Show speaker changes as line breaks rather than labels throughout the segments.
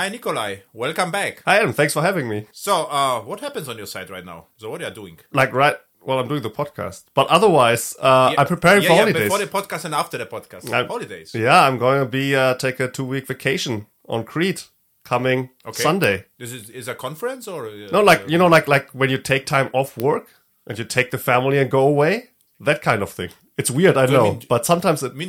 Hi, Nicolai. Welcome back.
Hi, Adam. Thanks for having me.
So, uh, what happens on your side right now? So, what are you doing?
Like right while I'm doing the podcast, but otherwise, uh, I'm preparing
yeah,
for
yeah,
holidays.
Before the podcast and after the podcast.
I'm-
holidays.
Yeah, I'm going to be uh, take a two week vacation on Crete coming
Okay.
Sunday.
This is is a conference or uh,
No, like you know, like like when you take time off work and you take the family and go away, that kind of thing. It's weird, I know,
mean-
but sometimes it.
Mean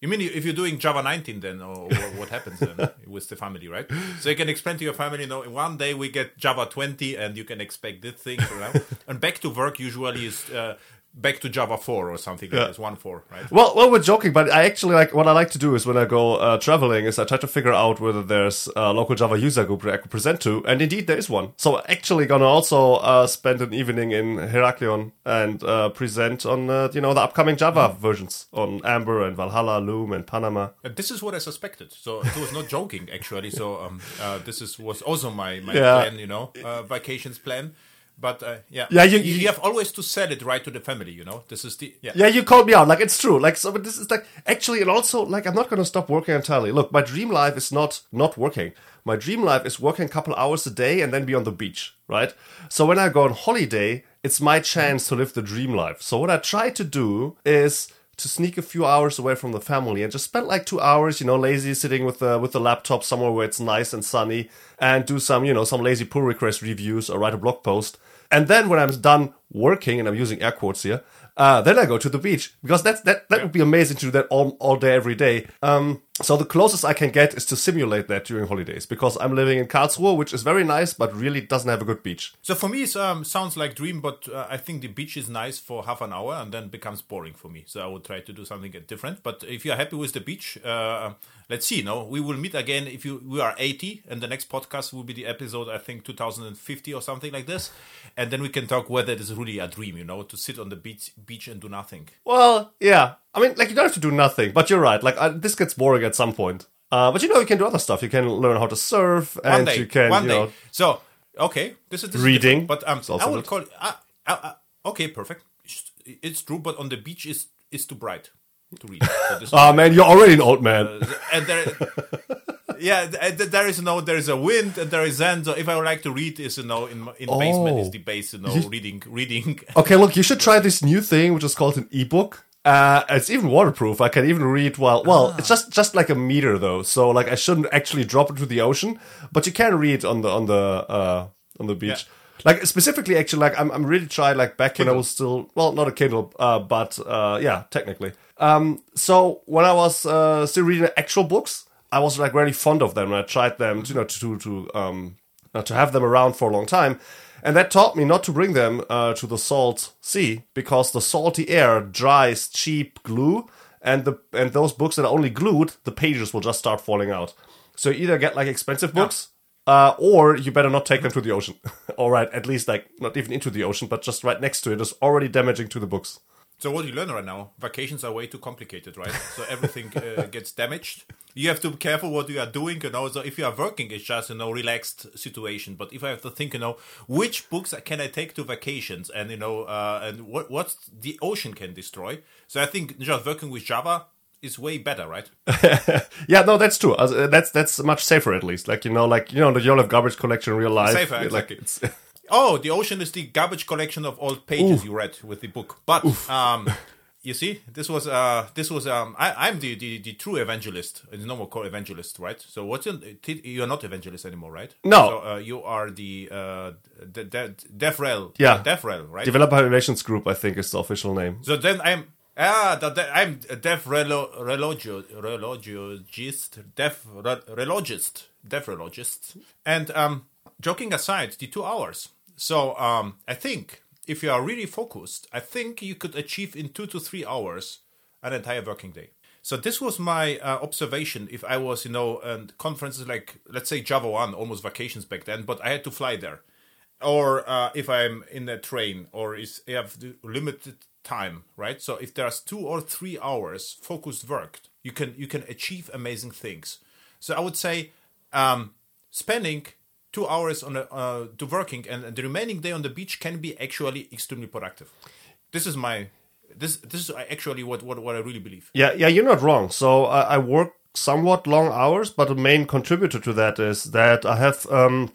you mean if you're doing Java 19 then, or what, what happens then with the family, right? So you can explain to your family, you know, one day we get Java 20, and you can expect this thing, you know? and back to work usually is uh, back to Java 4 or something like
Yeah.
this, one four, right?
Well, well, we're joking, but I actually like what I like to do is when I go uh, traveling is I try to figure out whether there's a local Java user group that I could present to, and indeed there is one. So actually, gonna also uh, spend an evening in Heraklion and uh, present on uh, you know the upcoming Java
Mm.
versions on Amber and Valhalla, Loom, and Panama.
And this is what I suspected. So it was not joking actually. So um, uh, this is was also my my
Yeah.
plan, you know, uh, vacations plan. But uh, yeah,
Yeah, you-
you,
you-
have always to sell it right to the family, you know. This is the yeah.
Yeah, you called me out. Like it's true. Like so, but this is like actually, and also like I'm not gonna stop working entirely. Look, my dream life is not not working. My dream life is working a couple hours a day and then be on the beach, right? So when I go on holiday, it's my chance to live the dream life. So what I try to do is to sneak a few hours away from the family and just spend like two hours, you know, lazy sitting with the with the laptop somewhere where it's nice and sunny, and do some, you know, some lazy pull request reviews or write a blog post. And then when I'm done working, and I'm using air quotes here, uh, then I go to the beach because that's that that would be amazing to do that all, all day every day. Um, so the closest I can get is to simulate that during holidays because I'm living in Karlsruhe, which is very nice, but really doesn't have a good beach.
So for me, it um, sounds like dream, but uh, I think the beach is nice for half an hour and then becomes boring for me. So I would try to do something different. But if you're happy with the beach, uh, let's see. No, we will meet again if you we are 80, and the next podcast will be the episode I think 2050 or something like this, and then we can talk whether it is really a dream, you know, to sit on the beach beach and do nothing.
Well, yeah. I mean, like you don't have to do nothing, but you're right. Like I, this gets boring at some point. Uh, but you know, you can do other stuff. You can learn how to surf, and
day,
you can,
one
you
day.
know,
So okay, this is this
Reading.
different, but um, I
good.
call. Uh, uh, uh, okay, perfect. It's true, but on the beach is is too bright to read. So
oh man, you're already an old man.
and there, yeah, th- th- there is no, there is a wind, and there is sand. So if I would like to read, is you know, in in basement
Oh.
is the base, you know, reading, reading.
Okay, look, you should try this new thing, which is called an ebook. Uh, it's even waterproof. I can even read while, well, it's just, just like a meter though. So like I shouldn't actually drop it to the ocean, but you can read on the, on the, uh, on the beach. Like specifically, actually, like I'm, I'm really trying like back when I was still, well, not a Kindle, uh, but, uh, yeah, technically. Um, so when I was, uh, still reading actual books, I was like really fond of them and I tried them, you know, to, to, um, to have them around for a long time. And that taught me not to bring them uh, to the salt sea because the salty air dries cheap glue, and the and those books that are only glued, the pages will just start falling out. So you either get like expensive books, uh, or you better not take them to the ocean. All right, at least like not even into the ocean, but just right next to it is already damaging to the books.
So what you learn right now, vacations are way too complicated, right? So everything uh, gets damaged. You have to be careful what you are doing, you know. So if you are working, it's just you know relaxed situation. But if I have to think, you know, which books can I take to vacations, and you know, uh, and what what the ocean can destroy. So I think just working with Java is way better, right?
Yeah, no, that's true. Uh, that's that's much safer at least. Like you know, like you know, the Yellow garbage collection in real life.
Safer,
like
exactly.
it's,
Oh, the ocean is the garbage collection of all pages you read with the book. But um, you see, this was uh, this was um, I, I'm the, the the true evangelist. It's no more called evangelist, right? So what's in, you're not evangelist anymore, right?
No.
So uh, you are the uh, the, the DevRel.
Yeah.
DevRel, right?
Developer Relations Group, I think, is the official name.
So then I'm ah the, the, I'm a deaf relo, relogio, relogist, deaf re, relogist, deaf relogist. And um, joking aside, the two hours. So um, I think if you are really focused, I think you could achieve in two to three hours an entire working day. So this was my uh, observation. If I was, you know, and conferences like let's say Java One, almost vacations back then, but I had to fly there or uh, if I'm in a train, or is I have limited time, right? So if there's two or three hours focused work, you can you can achieve amazing things. So I would say um, spending two hours on a, uh, to working and the remaining day on the beach can be actually extremely productive. This is my this this is actually what what, what I really believe.
Yeah, yeah, you're not wrong. So uh, I work somewhat long hours, but the main contributor to that is that I have um,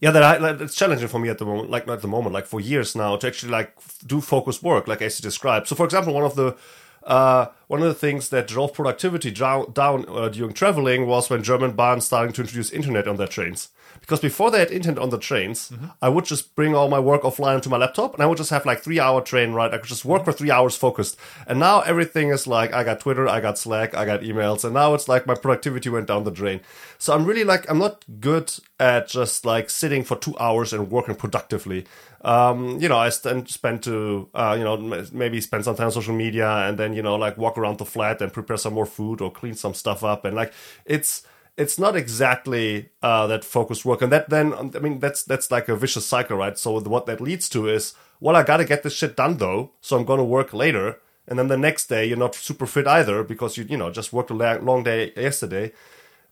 yeah that I, like, it's challenging for me at the moment like not at the moment like for years now to actually like do focused work like as you described so for example one of the uh, one of the things that drove productivity down, uh, during traveling was when German Bahn starting to introduce internet on their trains. Because before they had internet on the trains, I would just bring all my work offline onto my laptop, and I would just have like three hour train ride. I could just work for three hours focused. And now everything is like I got Twitter, I got Slack, I got emails, and now it's like my productivity went down the drain. So I'm really like I'm not good at just like sitting for two hours and working productively um, you know, I st- spend to, uh, you know, maybe spend some time on social media and then, you know, like walk around the flat and prepare some more food or clean some stuff up. And like, it's, it's not exactly uh, that focused work. And that then, I mean, that's, that's like a vicious cycle, right? So what that leads to is, well, I got to get this shit done though. So I'm to work later. And then the next day, you're not super fit either because you, you know, just worked a long day yesterday.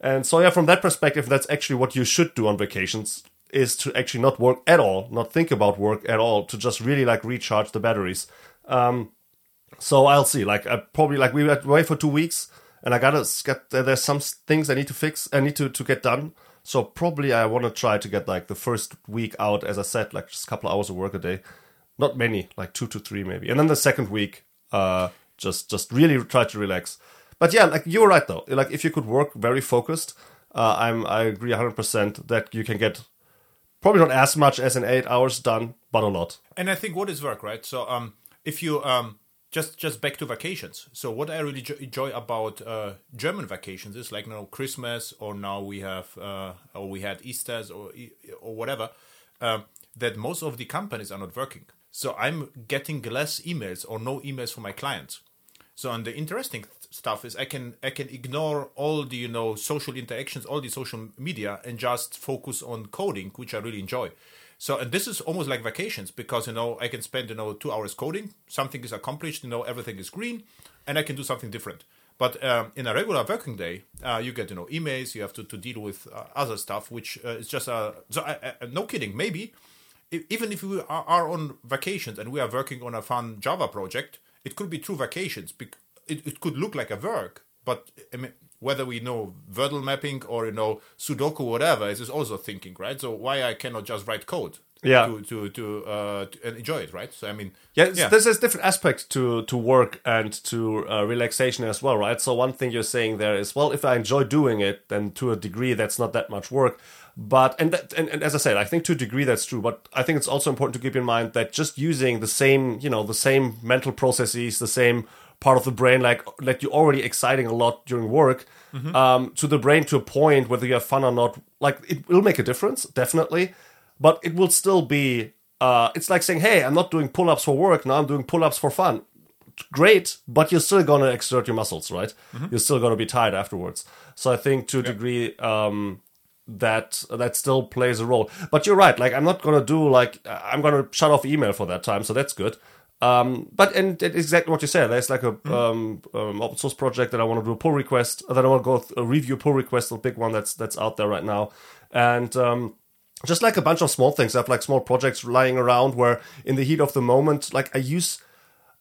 And so, yeah, from that perspective, that's actually what you should do on vacations is to actually not work at all, not think about work at all, to just really like recharge the batteries. Um, so I'll see. Like I probably like we were away for two weeks, and I gotta get there's some things I need to fix. I need to to get done. So probably I want to try to get like the first week out, as I said, like just a couple of hours of work a day, not many, like two to three maybe, and then the second week, uh, just just really try to relax. But yeah, like you're right though. Like if you could work very focused, uh, I'm I agree 100 percent that you can get probably not as much as in eight hours done, but a lot.
And I think what is work, right? So um, if you um, just just back to vacations. So what I really enjoy about uh, German vacations is like you now Christmas or now we have uh, or we had Easter's or or whatever. Um, that most of the companies are not working. So I'm getting less emails or no emails from my clients. So and the interesting stuff is I can I can ignore all the you know social interactions, all the social media, and just focus on coding, which I really enjoy. So and this is almost like vacations because you know I can spend you know two hours coding, something is accomplished, you know everything is green, and I can do something different. But um, in a regular working day, uh, you get you know emails, you have to, to deal with uh, other stuff, which uh, is just a so I, I, no kidding maybe e- even if we are, are on vacations and we are working on a fun Java project, it could be true vacations. bec- It, it could look like a work, but I mean, whether we know Wordle mapping or you know Sudoku, whatever, is is also thinking, right? So why I cannot just write code,
Yeah.
to to to, uh, to and enjoy it, right? So I mean,
Yeah, yeah. there's there's different aspects to to work and to uh, relaxation as well, right? So one thing you're saying there is, well, if I enjoy doing it, then to a degree that's not that much work. But and that, and, and as I said, I think to a degree that's true. But I think it's also important to keep in mind that just using the same, you know, the same mental processes, the same part of the brain, like like you're already exciting a lot during work, um, to the brain to a point whether you have fun or not, like it will make a difference, definitely. But it will still be uh, it's like saying, "Hey, I'm not doing pull-ups for work. Now I'm doing pull-ups for fun." Great, but you're still gonna exert your muscles, right? You're still gonna be tired afterwards. So I think to a degree, um, that that still plays a role. But you're right. Like I'm not gonna do like I'm gonna shut off email for that time, so that's good. Um, but and it's exactly what you said. There's like a um, um, open source project that I want to do a pull request. That I want to go th- a review pull request, a big one that's that's out there right now, and um, just like a bunch of small things. I have like small projects lying around where in the heat of the moment, like I use.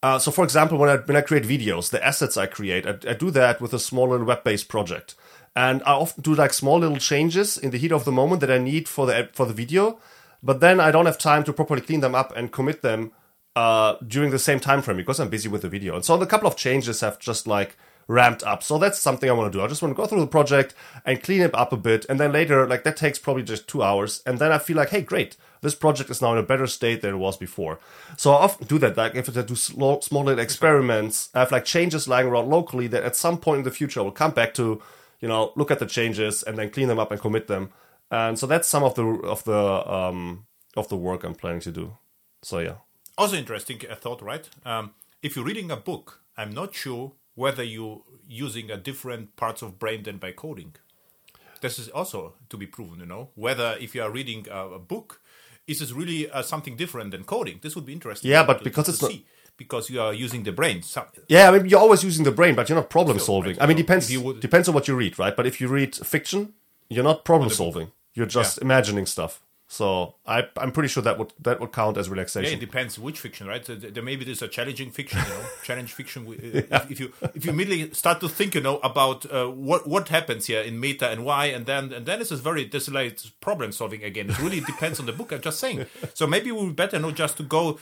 Uh, so, for example, when I when I create videos, the assets I create, I, I do that with a small little web-based project, and I often do like small little changes in the heat of the moment that I need for the for the video, but then I don't have time to properly clean them up and commit them uh, during the same time frame because I'm busy with the video. And so a couple of changes have just like ramped up. So that's something I want to do. I just want to go through the project and clean it up a bit. And then later, like that takes probably just two hours. And then I feel like, hey, great. This project is now in a better state than it was before. So I often do that. Like if I do small, small little experiments, I have like changes lying around locally that at some point in the future I will come back to, you know, look at the changes and then clean them up and commit them. And so that's some of the of the um, of the work I'm planning to do. So yeah.
Also interesting uh, thought, right? Um, if you're reading a book, I'm not sure whether you're using a different parts of brain than by coding. This is also to be proven, you know, whether if you are reading a, a book, is this really uh, something different than coding? This would be interesting.
Yeah, but
to-
because
to
it's not-
because you are using the brain. So,
Yeah, I mean, you're always using the brain, but you're not problem solving.
right.
I mean, depends
you would-
depends on what you read, right? But if you read fiction, you're not problem solving. You're just imagining stuff. So I, I'm pretty sure that would that would count as relaxation.
Yeah, it depends which fiction, right? So There maybe there's a challenging fiction, you know, challenge fiction. wi- uh, If, if you if you immediately start to think, you know, about uh, what what happens here in meta and why, and then and then this is very this is like problem solving again. It really depends on the book. I'm just saying. So maybe we would better know just to go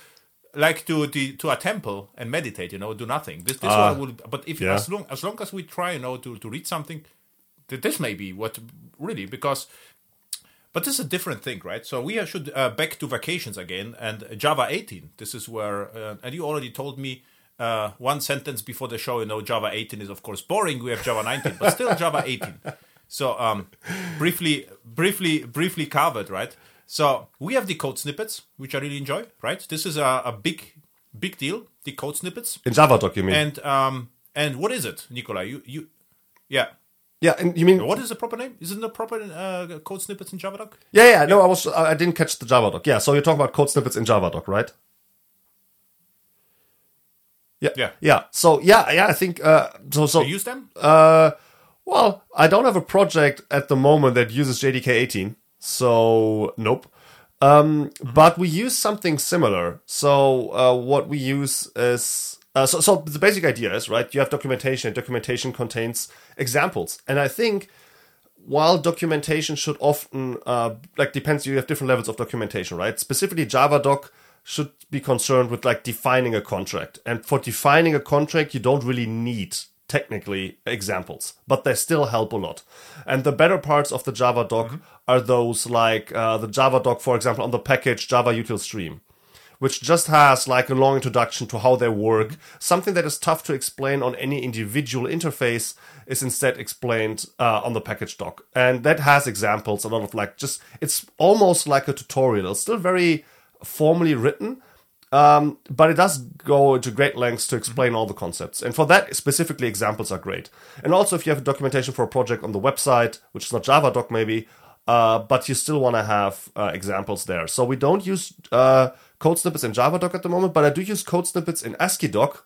like to the to a temple and meditate, you know, do nothing. This this
Ah,
one would. But if
yeah.
as long as long as we try, you know, to to read something, th- this may be what really because but this is a different thing, right? So we are- should uh, back to vacations again and Java 18. This is where, uh, and you already told me uh, one sentence before the show. You know, Java 18 is of course boring. We have Java 19, but still Java 18. So um, briefly, briefly, briefly covered, right? So we have the code snippets, which I really enjoy, right? This is a, a big, big deal. The code snippets,
In Javadoc, you mean?
and um, and what is it, Nicolai? You you, yeah.
Yeah, and you mean
What is the proper name? Isn't the proper uh, code snippets in Javadoc?
Yeah, yeah. No, I was I didn't catch the Javadoc. Yeah, so you're talking about code snippets in Javadoc, right? Yeah,
Yeah.
yeah. So yeah, yeah. I think uh, so. So
You use them?
uh, well, I don't have a project at the moment that uses JDK 18, so nope. Um, but we use something similar. So uh, what we use is uh, so so the basic idea is right. You have documentation. and Documentation contains examples, and I think while documentation should often uh, like depends you have different levels of documentation right specifically javadoc should be concerned with like defining a contract and for defining a contract you don't really need technically examples but they still help a lot and the better parts of the javadoc are those like uh, the javadoc for example on the package java util stream which just has like a long introduction to how they work. Something that is tough to explain on any individual interface is instead explained uh, on the package doc. And that has examples, a lot of like just, it's almost like a tutorial. It's still very formally written, um, but it does go into great lengths to explain all the concepts. And for that, specifically, examples are great. And also, if you have documentation for a project on the website, which is not Javadoc maybe, uh, but you still want to have uh, examples there. So we don't use uh, code snippets in Javadoc at the moment, but I do use code snippets in AsciiDoc,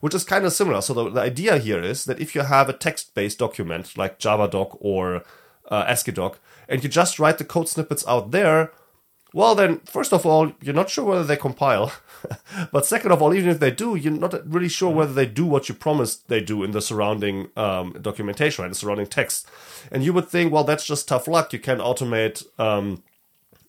which is kind of similar. So the, the idea here is that if you have a text-based document like Javadoc or uh, AsciiDoc, and you just write the code snippets out there, well, then, first of all, you're not sure whether they compile. but second of all, even if they do, you're not really sure whether they do what you promised they do in the surrounding um, documentation, right? The surrounding text. And you would think, well, that's just tough luck. You can automate um,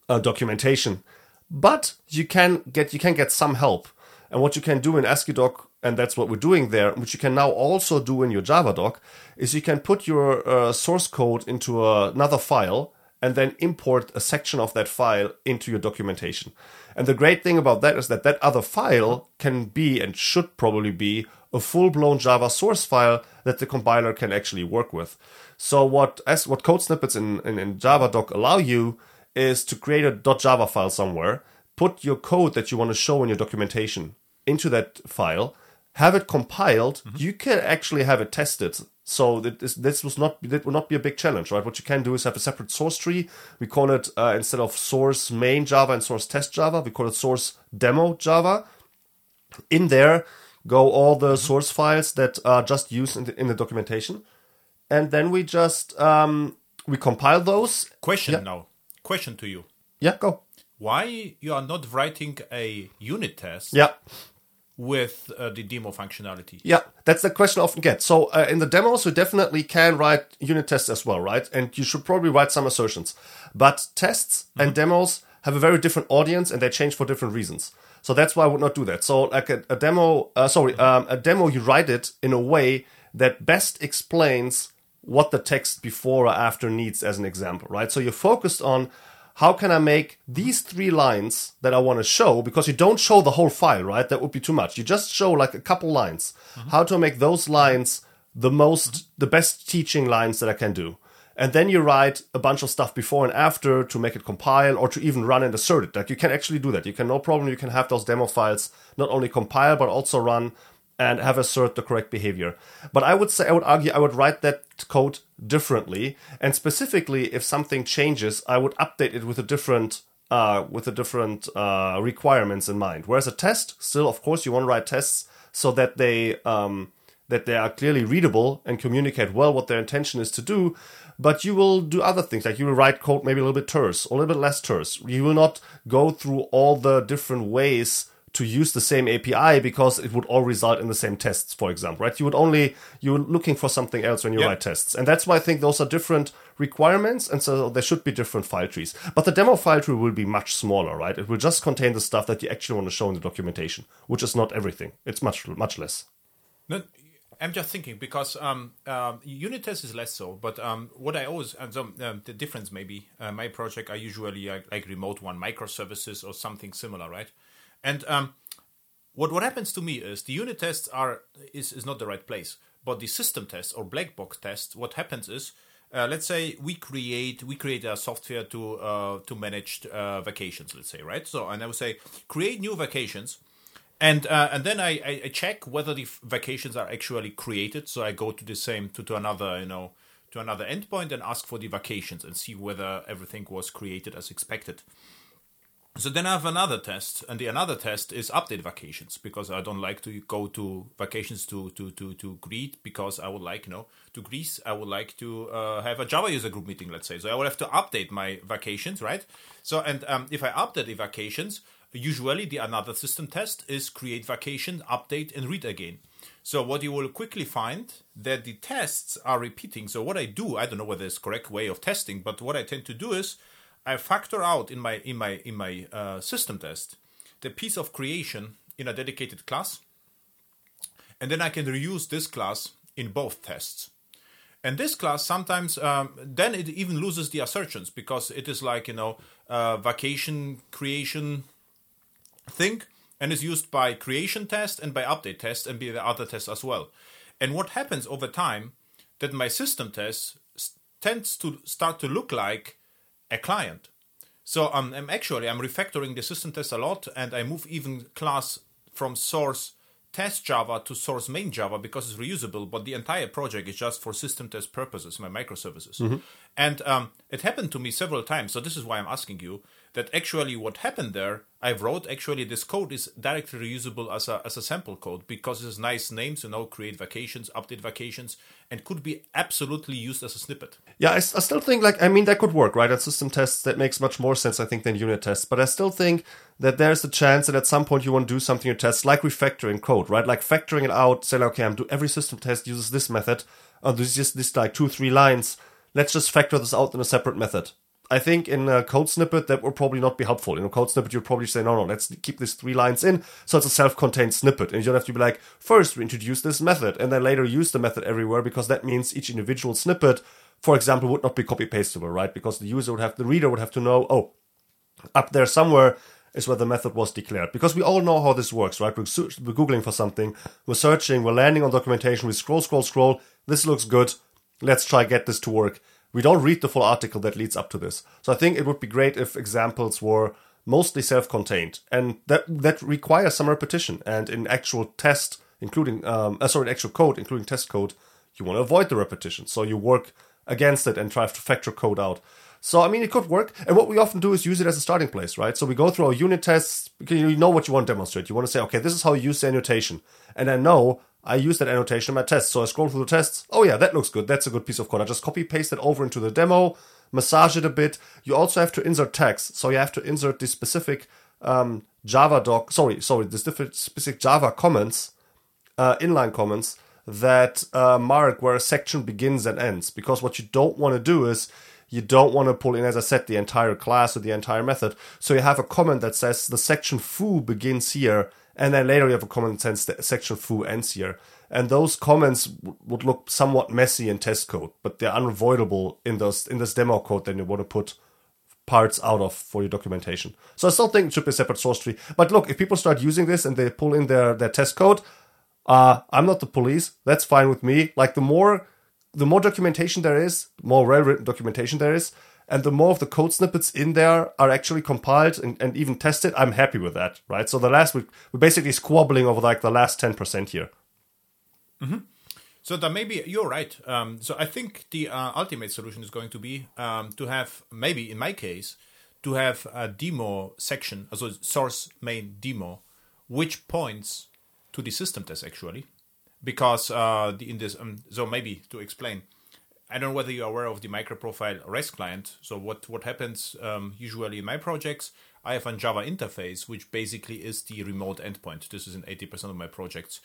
uh, documentation, but you can get you can get some help. And what you can do in AsciiDoc, and that's what we're doing there, which you can now also do in your Javadoc, is you can put your uh, source code into another file and then import a section of that file into your documentation. And the great thing about that is that that other file can be and should probably be a full-blown Java source file that the compiler can actually work with. So what as what code snippets in, in, in Javadoc allow you is to create a .java file somewhere, put your code that you want to show in your documentation into that file, have it compiled. You can actually have it tested. So that this, this was not that will not be a big challenge, right? What you can do is have a separate source tree. We call it uh, instead of source main Java and source test Java, we call it source demo Java. In there go all the source files that are just used in the, in the documentation, and then we just um, we compile those.
Question
Yeah.
now. Question to you.
Yeah, go.
Why you are not writing a unit test
Yeah.
with uh, the demo functionality?
Yeah, that's the question I often get. So uh, in the demos, you definitely can write unit tests as well, right? And you should probably write some assertions. But tests and demos have a very different audience, and they change for different reasons. So that's why I would not do that. So like a, a demo, uh, sorry, um, a demo, you write it in a way that best explains what the text before or after needs as an example, right? So you're focused on how can I make these three lines that I want to show because you don't show the whole file, right? That would be too much. You just show like a couple lines. Mm-hmm. How to make those lines the most, the best teaching lines that I can do. And then you write a bunch of stuff before and after to make it compile or to even run and assert it. Like you can actually do that. You can no problem. You can have those demo files not only compile but also run and have assert the correct behavior. But I would say, I would argue, I would write that code differently. And specifically, if something changes, I would update it with a different, uh, with a different uh, requirements in mind. Whereas a test, still, of course, you want to write tests so that they um, that they are clearly readable and communicate well what their intention is to do. but you will do other things. Like you will write code maybe a little bit terse or a little bit less terse. You will not go through all the different ways to use the same API because it would all result in the same tests, for example, right? You would only, you're looking for something else when you
Yeah.
write tests. And that's why I think those are different requirements. And so there should be different file trees. But the demo file tree will be much smaller, right? It will just contain the stuff that you actually want to show in the documentation, which is not everything. It's much, much less.
No, I'm just thinking because um, um, unit test is less so, but um, what I always and so, um, the difference maybe uh, my project are usually like, like remote one microservices or something similar, right? And um, what what happens to me is the unit tests are is, is not the right place, but the system tests or black box tests. What happens is. Uh, let's say we create we create a software to uh, to manage uh, vacations. Let's say right. So and I would say create new vacations, and uh, and then I, I, I check whether the vacations are actually created. So I go to the same to, to another you know to another endpoint and ask for the vacations and see whether everything was created as expected. So then I have another test, and the another test is update vacations because I don't like to go to vacations to to to to Greece because I would like you know to Greece I would like to uh, have a Java user group meeting let's say. So I would have to update my vacations right? So and um, if I update the vacations usually the another system test is create vacation update and read again. So what you will quickly find that the tests are repeating. So what I do I don't know whether it's correct way of testing but what I tend to do is I factor out in my in my in my uh, system test the piece of creation in a dedicated class, and then I can reuse this class in both tests. And this class sometimes um, then it even loses the assertions because it is like you know uh, vacation creation thing and is used by creation test and by update test and by the other tests as well. And what happens over time that my system test tends to start to look like a client. So um, I'm actually I'm refactoring the system test a lot, and I move even class from source test Java to source main Java because it's reusable. But the entire project is just for system test purposes, my microservices. And um, it happened to me several times. So this is why I'm asking you that actually what happened there. I wrote actually this code is directly reusable as a as a sample code because it has nice names, you know, create vacations, update vacations, and could be absolutely used as a snippet.
Yeah, I still think like I mean that could work, right? At system tests, that makes much more sense, I think, than unit tests. But I still think that there's a chance that at some point you want to do something in tests, like refactoring code, right? Like factoring it out, saying, okay, I'm do every system test uses this method, or this is just this like two three lines. Let's just factor this out in a separate method. I think in a code snippet that would probably not be helpful. In a code snippet, you'd probably say, no, no, let's keep these three lines in, so it's a self-contained snippet, and you don't have to be like, first we introduce this method, and then later use the method everywhere, because that means each individual snippet, for example, would not be copy pastable, right? Because the user would have, the reader would have to know, oh, up there somewhere is where the method was declared. Because we all know how this works, right? We're, we're Googling for something, we're searching, we're landing on documentation, we scroll, scroll, scroll. This looks good. Let's try get this to work. We don't read the full article that leads up to this. So I think it would be great if examples were mostly self-contained and that that requires some repetition. And in actual test, including um, uh, sorry, in actual code, including test code, you want to avoid the repetition. So you work against it and try to factor code out. So I mean, it could work. And what we often do is use it as a starting place, right? So we go through our unit tests you know what you want to demonstrate. You want to say, okay, this is how you use the annotation, and I know I use that annotation in my tests. So I scroll through the tests. Oh yeah, that looks good. That's a good piece of code. I just copy paste it over into the demo, massage it a bit. You also have to insert text, so you have to insert the specific um, Java doc. Sorry, sorry, the specific Java comments, uh, inline comments that uh, mark where a section begins and ends. Because what you don't want to do is you don't want to pull in, as I said, the entire class or the entire method. So you have a comment that says the section foo begins here, and then later you have a comment that says the section foo ends here. And those comments w- would look somewhat messy in test code, but they're unavoidable in those in this demo code. Then you want to put parts out of for your documentation. So I still think it should be a separate source tree. But look, if people start using this and they pull in their their test code, uh, I'm not the police. That's fine with me. Like the more the more documentation there is, more well written documentation there is, and the more of the code snippets in there are actually compiled and, and even tested, I'm happy with that, right? So the last we we're basically squabbling over like the last ten percent here.
So that maybe you're right. Um, so I think the uh, ultimate solution is going to be um, to have maybe in my case to have a demo section, also source main demo, which points to the system test actually, because uh, the, in this um, so maybe to explain, I don't know whether you're aware of the microprofile REST client. So what what happens um, usually in my projects, I have a Java interface, which basically is the remote endpoint. This is in 80% of my projects.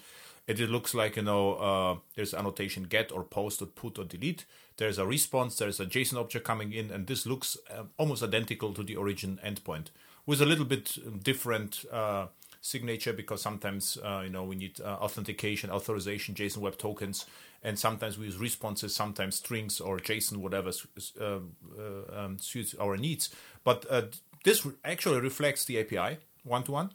It, it looks like you know uh, there's annotation get or post or put or delete. There's a response. There's a JSON object coming in, and this looks uh, almost identical to the origin endpoint with a little bit different. Uh, signature because sometimes uh, you know we need uh, authentication, authorization, JSON Web Tokens, and sometimes we use responses, sometimes strings or JSON, whatever uh, um, suits our needs. But uh, this actually reflects the API one to one,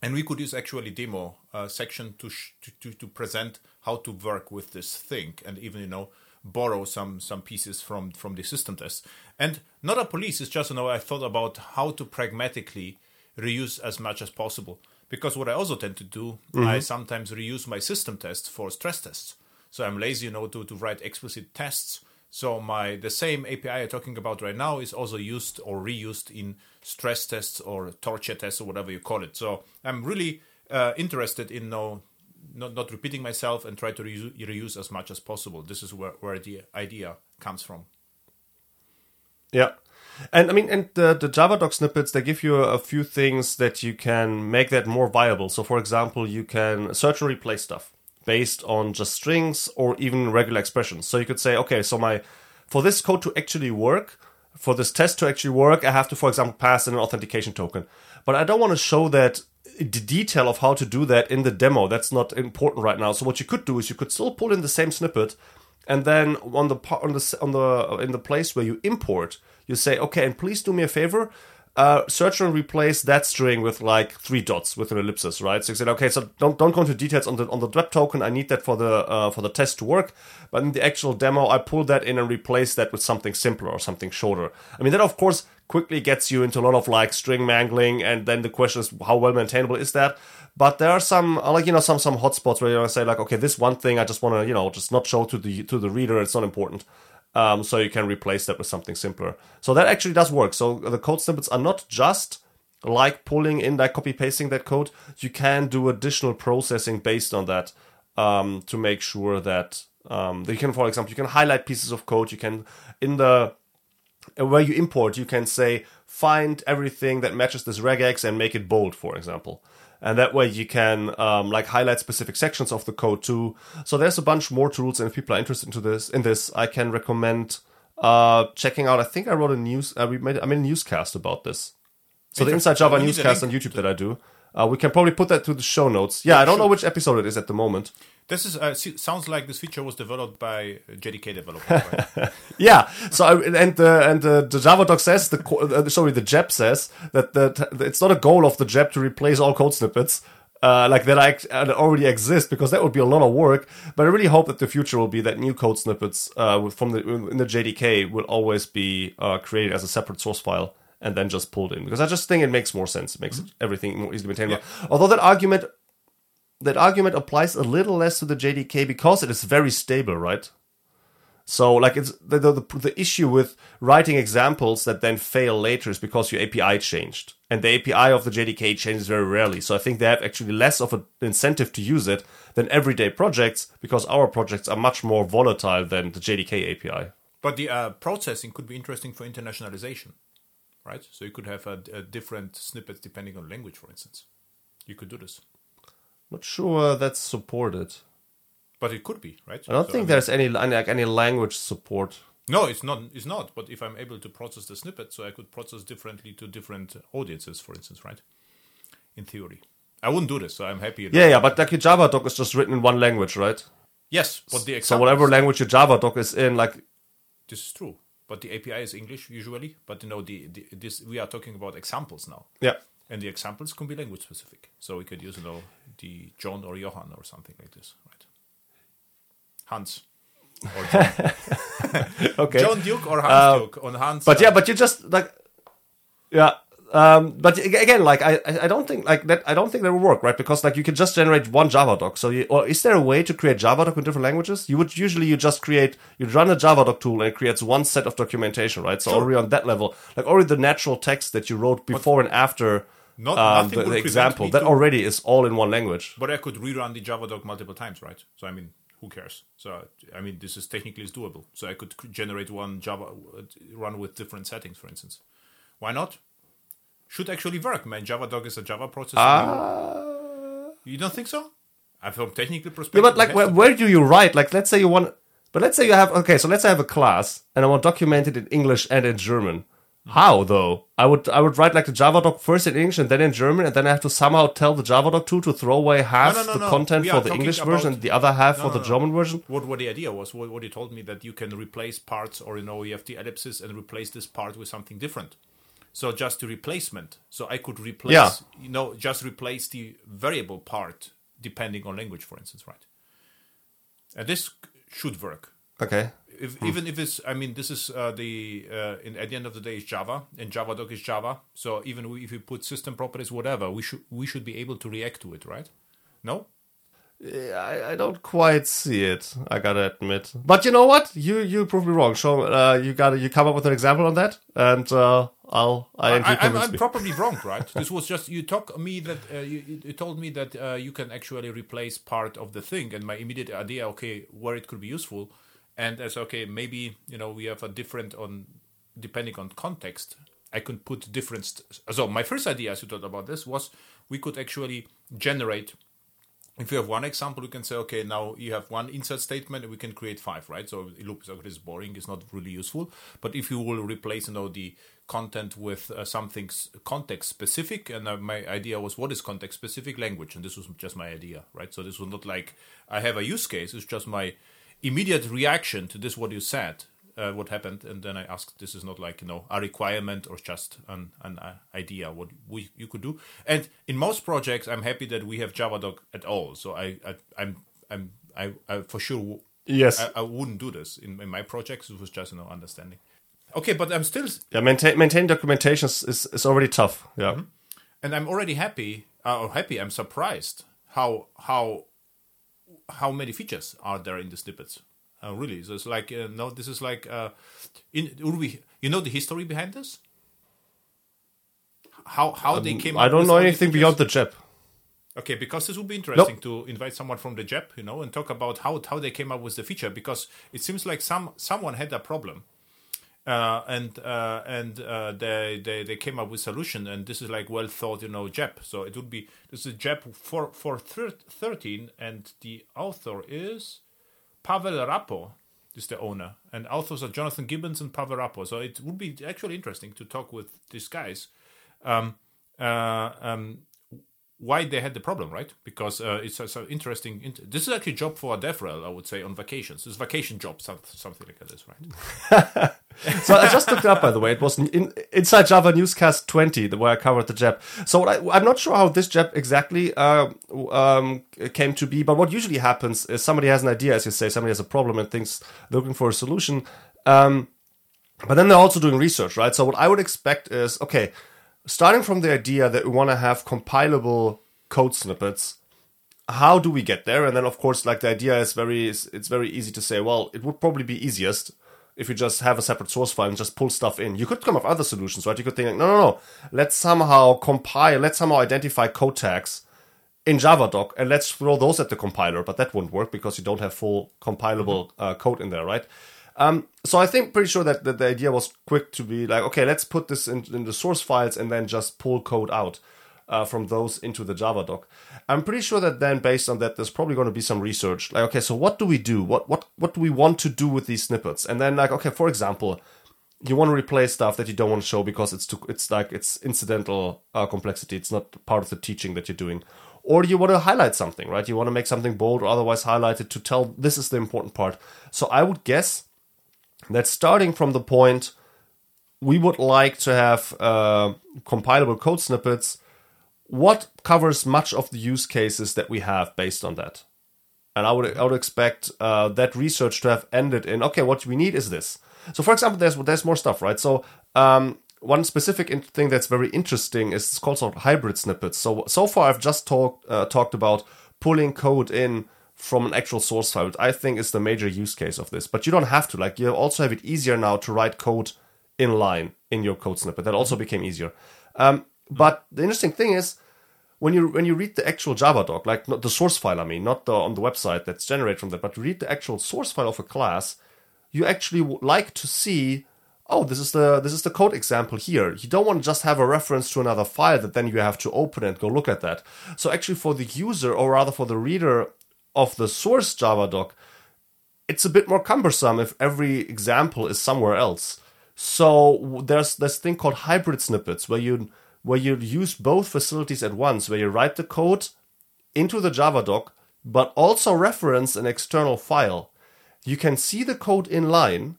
and we could use actually demo uh, section to, sh- to, to to present how to work with this thing, and even you know borrow some some pieces from from the system test. And not a police is just you know I thought about how to pragmatically reuse as much as possible because what I also tend to do mm-hmm. I sometimes reuse my system tests for stress tests. So I'm lazy, you know, to, to write explicit tests. So my the same API I'm talking about right now is also used or reused in stress tests or torture tests or whatever you call it. So I'm really uh, interested in you know, not, not repeating myself and try to reuse, reuse as much as possible. This is where, where the idea comes from.
Yeah. And I mean, and the, the Javadoc snippets, they give you a few things that you can make that more viable. So, for example, you can search and replace stuff based on just strings or even regular expressions. So you could say, okay, so my for this code to actually work, for this test to actually work, I have to, for example, pass in an authentication token. But I don't want to show that the detail of how to do that in the demo. That's not important right now. So what you could do is you could still pull in the same snippet, and then on the part on the on the in the place where you import, you say, okay, and please do me a favor uh, search and replace that string with like three dots with an ellipsis, right? So you said, okay, so don't don't go into details on the on the web token. I need that for the uh, for the test to work, but in the actual demo, I pull that in and replace that with something simpler or something shorter. I mean, that of course quickly gets you into a lot of like string mangling, and then the question is how well maintainable is that? But there are some like you know some some hotspots where you want to say like, okay, this one thing I just want to you know just not show to the to the reader. It's not important. Um, so you can replace that with something simpler. So that actually does work. So the code snippets are not just like pulling in, like copy pasting that code. You can do additional processing based on that um, to make sure that um, you can, for example, you can highlight pieces of code. You can in the where you import, you can say find everything that matches this regex and make it bold, for example and that way you can um, like highlight specific sections of the code too. So there's a bunch more tools, and if people are interested into this, in this, I can recommend uh, checking out. I think I wrote a news. Uh, we made I made a newscast about this. So the Inside Java newscast on YouTube that I do. Uh, we can probably put that to the show notes. Yeah, I don't know which episode it is at the moment.
This is uh, sounds like this feature was developed by JDK developers.
Right? yeah. So I, and the and the, the Javadoc says the uh, sorry the JEP says that the, it's not a goal of the JEP to replace all code snippets. Uh, like that, I, uh, already exist because that would be a lot of work. But I really hope that the future will be that new code snippets uh, from the in the JDK will always be uh, created as a separate source file and then just pulled in because I just think it makes more sense. It makes mm-hmm. everything more easily maintainable. Yeah. Although that argument that argument applies a little less to the JDK because it is very stable, right? So, like, it's the, the, the issue with writing examples that then fail later is because your API changed. And the API of the JDK changes very rarely. So, I think they have actually less of an incentive to use it than everyday projects because our projects are much more volatile than the JDK API.
But the uh, processing could be interesting for internationalization, right? So, you could have a, a different snippets depending on language, for instance. You could do this.
Not sure that's supported.
But it could be, right?
I don't so, think I mean, there's any like any language support.
No, it's not. It's not. But if I'm able to process the snippet, so I could process differently to different audiences, for instance, right? In theory, I wouldn't do this. So I'm happy.
Yeah, yeah. But like your Javadoc is just written in one language, right?
Yes, but the
so whatever language your Java doc is in, like
this is true. But the API is English usually. But you know, the, the this we are talking about examples now.
Yeah
and the examples can be language specific. So we could use, you know, the John or Johan or something like this, right? Hans. Or John. okay. John Duke or Hans uh, Duke on Hans.
But yeah, but you just like, yeah. Um, but again, like I, I don't think like that. I don't think that will work, right? Because like you can just generate one Javadoc. So, you, or is there a way to create Javadoc in different languages? You would usually you just create you run a Javadoc tool and it creates one set of documentation, right? So sure. already on that level, like already the natural text that you wrote before but, and after not, um, the, the example that to, already is all in one language.
But I could rerun the Javadoc multiple times, right? So I mean, who cares? So I mean, this is technically is doable. So I could generate one Java uh, run with different settings, for instance. Why not? Should actually work, man. JavaDoc is a Java processor.
Ah.
you don't think so? I from technical
Yeah,
perspective.
but like, where, where do you write? Like, let's say you want, but let's say you have, okay, so let's say I have a class and I want documented in English and in German. How though? I would I would write like the JavaDoc first in English and then in German, and then I have to somehow tell the JavaDoc tool to throw away half
no, no,
the
no.
content
We
for the English version and the other half for the. German version.
what what the idea was what, what he told me that you can replace parts or you know you have the ellipsis and replace this part with something different so just the replacement so i could replace
Yeah.
you know just replace the variable part depending on language for instance right and this should work
Okay.
if, even if it's i mean this is uh, the uh, in, at the end of the day is java and javadoc is java so even if you put system properties whatever we should we should be able to react to it right no
I, I don't quite see it. I gotta admit. But you know what? You you prove me wrong. Show uh, you gotta you come up with an example on that, and uh, I'll I.
I I'm, I'm probably wrong, right? this was just you talk me that uh, you, you- you told me that uh, you can actually replace part of the thing, and my immediate idea, okay, where it could be useful, and as okay, maybe you know we have a different on depending on context. I could put different. St- so my first idea, as you thought about this, was we could actually generate if you have one example, you can say, okay, now you have one insert statement, and we can create five, right? So like it's boring, it's not really useful. But if you will replace, you know, the content with uh, something context specific, and uh, my idea was, what is context specific language? And this was just my idea, right? So this was not like I have a use case; it's just my immediate reaction to this what you said, uh, what happened, and then I asked, this is not like you know a requirement or just an an uh, idea what we you could do. And in most projects, I'm happy that we have JavaDoc at all. So I, I I'm I'm I, I for sure
Yes.
I, I wouldn't do this in, in my projects. It was just you know understanding. Okay, but I'm still
yeah, maintain maintain documentation is, is, is already tough. Yeah.
Mm-hmm. and I'm already happy. Uh, or happy. I'm surprised how how how many features are there in the snippets. Uh, really, so it's like uh, no, this is like uh, in Urbi. You know the history behind this? How how they came?
Um, I don't know anything
features?
beyond the JEP.
Okay, because this would be interesting to invite someone from the JEP, you know, and talk about how how they came up with the feature. Because it seems like some someone had a problem, uh, and uh, and uh, they, they they came up with solution, and this is like well thought, you know, JEP. So it would be this is JEP for for thir- thirteen, and the author is Pavel Rappo. Is the owner, and authors are Jonathan Gibbons and Pavel Rappo. So it would be actually interesting to talk with these guys. Um, uh, um, why they had the problem, right? Because uh, it's a, so interesting. int- This is actually a job for a DevRel, I would say, on vacations. It's vacation job, some- something like this, right?
So I just looked up, by the way. It was in, inside Java Newscast 20, the way I covered the JEP. So I, I'm not sure how this JEP exactly uh, um, came to be, but what usually happens is somebody has an idea, as you say, somebody has a problem and thinks looking for a solution. Um, but then they're also doing research, right? So what I would expect is, okay, starting from the idea that we want to have compilable code snippets, how do we get there? And then, of course, like the idea is very, it's very easy to say, well, it would probably be easiest if you just have a separate source file and just pull stuff in. You could come up with other solutions, right? You could think, like, no, no, no, let's somehow compile, let's somehow identify code tags in JavaDoc and let's throw those at the compiler. But that won't work because you don't have full compilable uh, code in there, right? Um, so I think pretty sure that, that the idea was quick to be like, okay, let's put this in, in the source files and then just pull code out uh, from those into the JavaDoc. I'm pretty sure that then based on that, there's probably going to be some research. Like, okay, so what do we do? What what what do we want to do with these snippets? And then like, okay, for example, you want to replace stuff that you don't want to show because it's too, it's like it's incidental uh, complexity. It's not part of the teaching that you're doing. Or you want to highlight something, right? You want to make something bold or otherwise highlighted to tell this is the important part. So I would guess that starting from the point we would like to have uh, compilable code snippets, what covers much of the use cases that we have based on that? And I would I would expect uh, that research to have ended in okay, what we need is this. So, for example, there's there's more stuff, right? So, um, one specific in- thing that's very interesting is it's called sort of hybrid snippets. So, so far I've just talked uh, talked about pulling code in from an actual source file. which I think is the major use case of this. But you don't have to. Like, you also have it easier now to write code in line in your code snippet. That also became easier. Um, but the interesting thing is when you when you read the actual Java doc, like not the source file, I mean, not the on the website that's generated from that, but read the actual source file of a class, you actually like to see, oh, this is the this is the code example here. You don't want to just have a reference to another file that then you have to open and go look at that. So actually, for the user, or rather for the reader of the source Java doc, it's a bit more cumbersome if every example is somewhere else. So there's this thing called hybrid snippets where you where you use both facilities at once, where you write the code into the Java doc, but also reference an external file. You can see the code in line,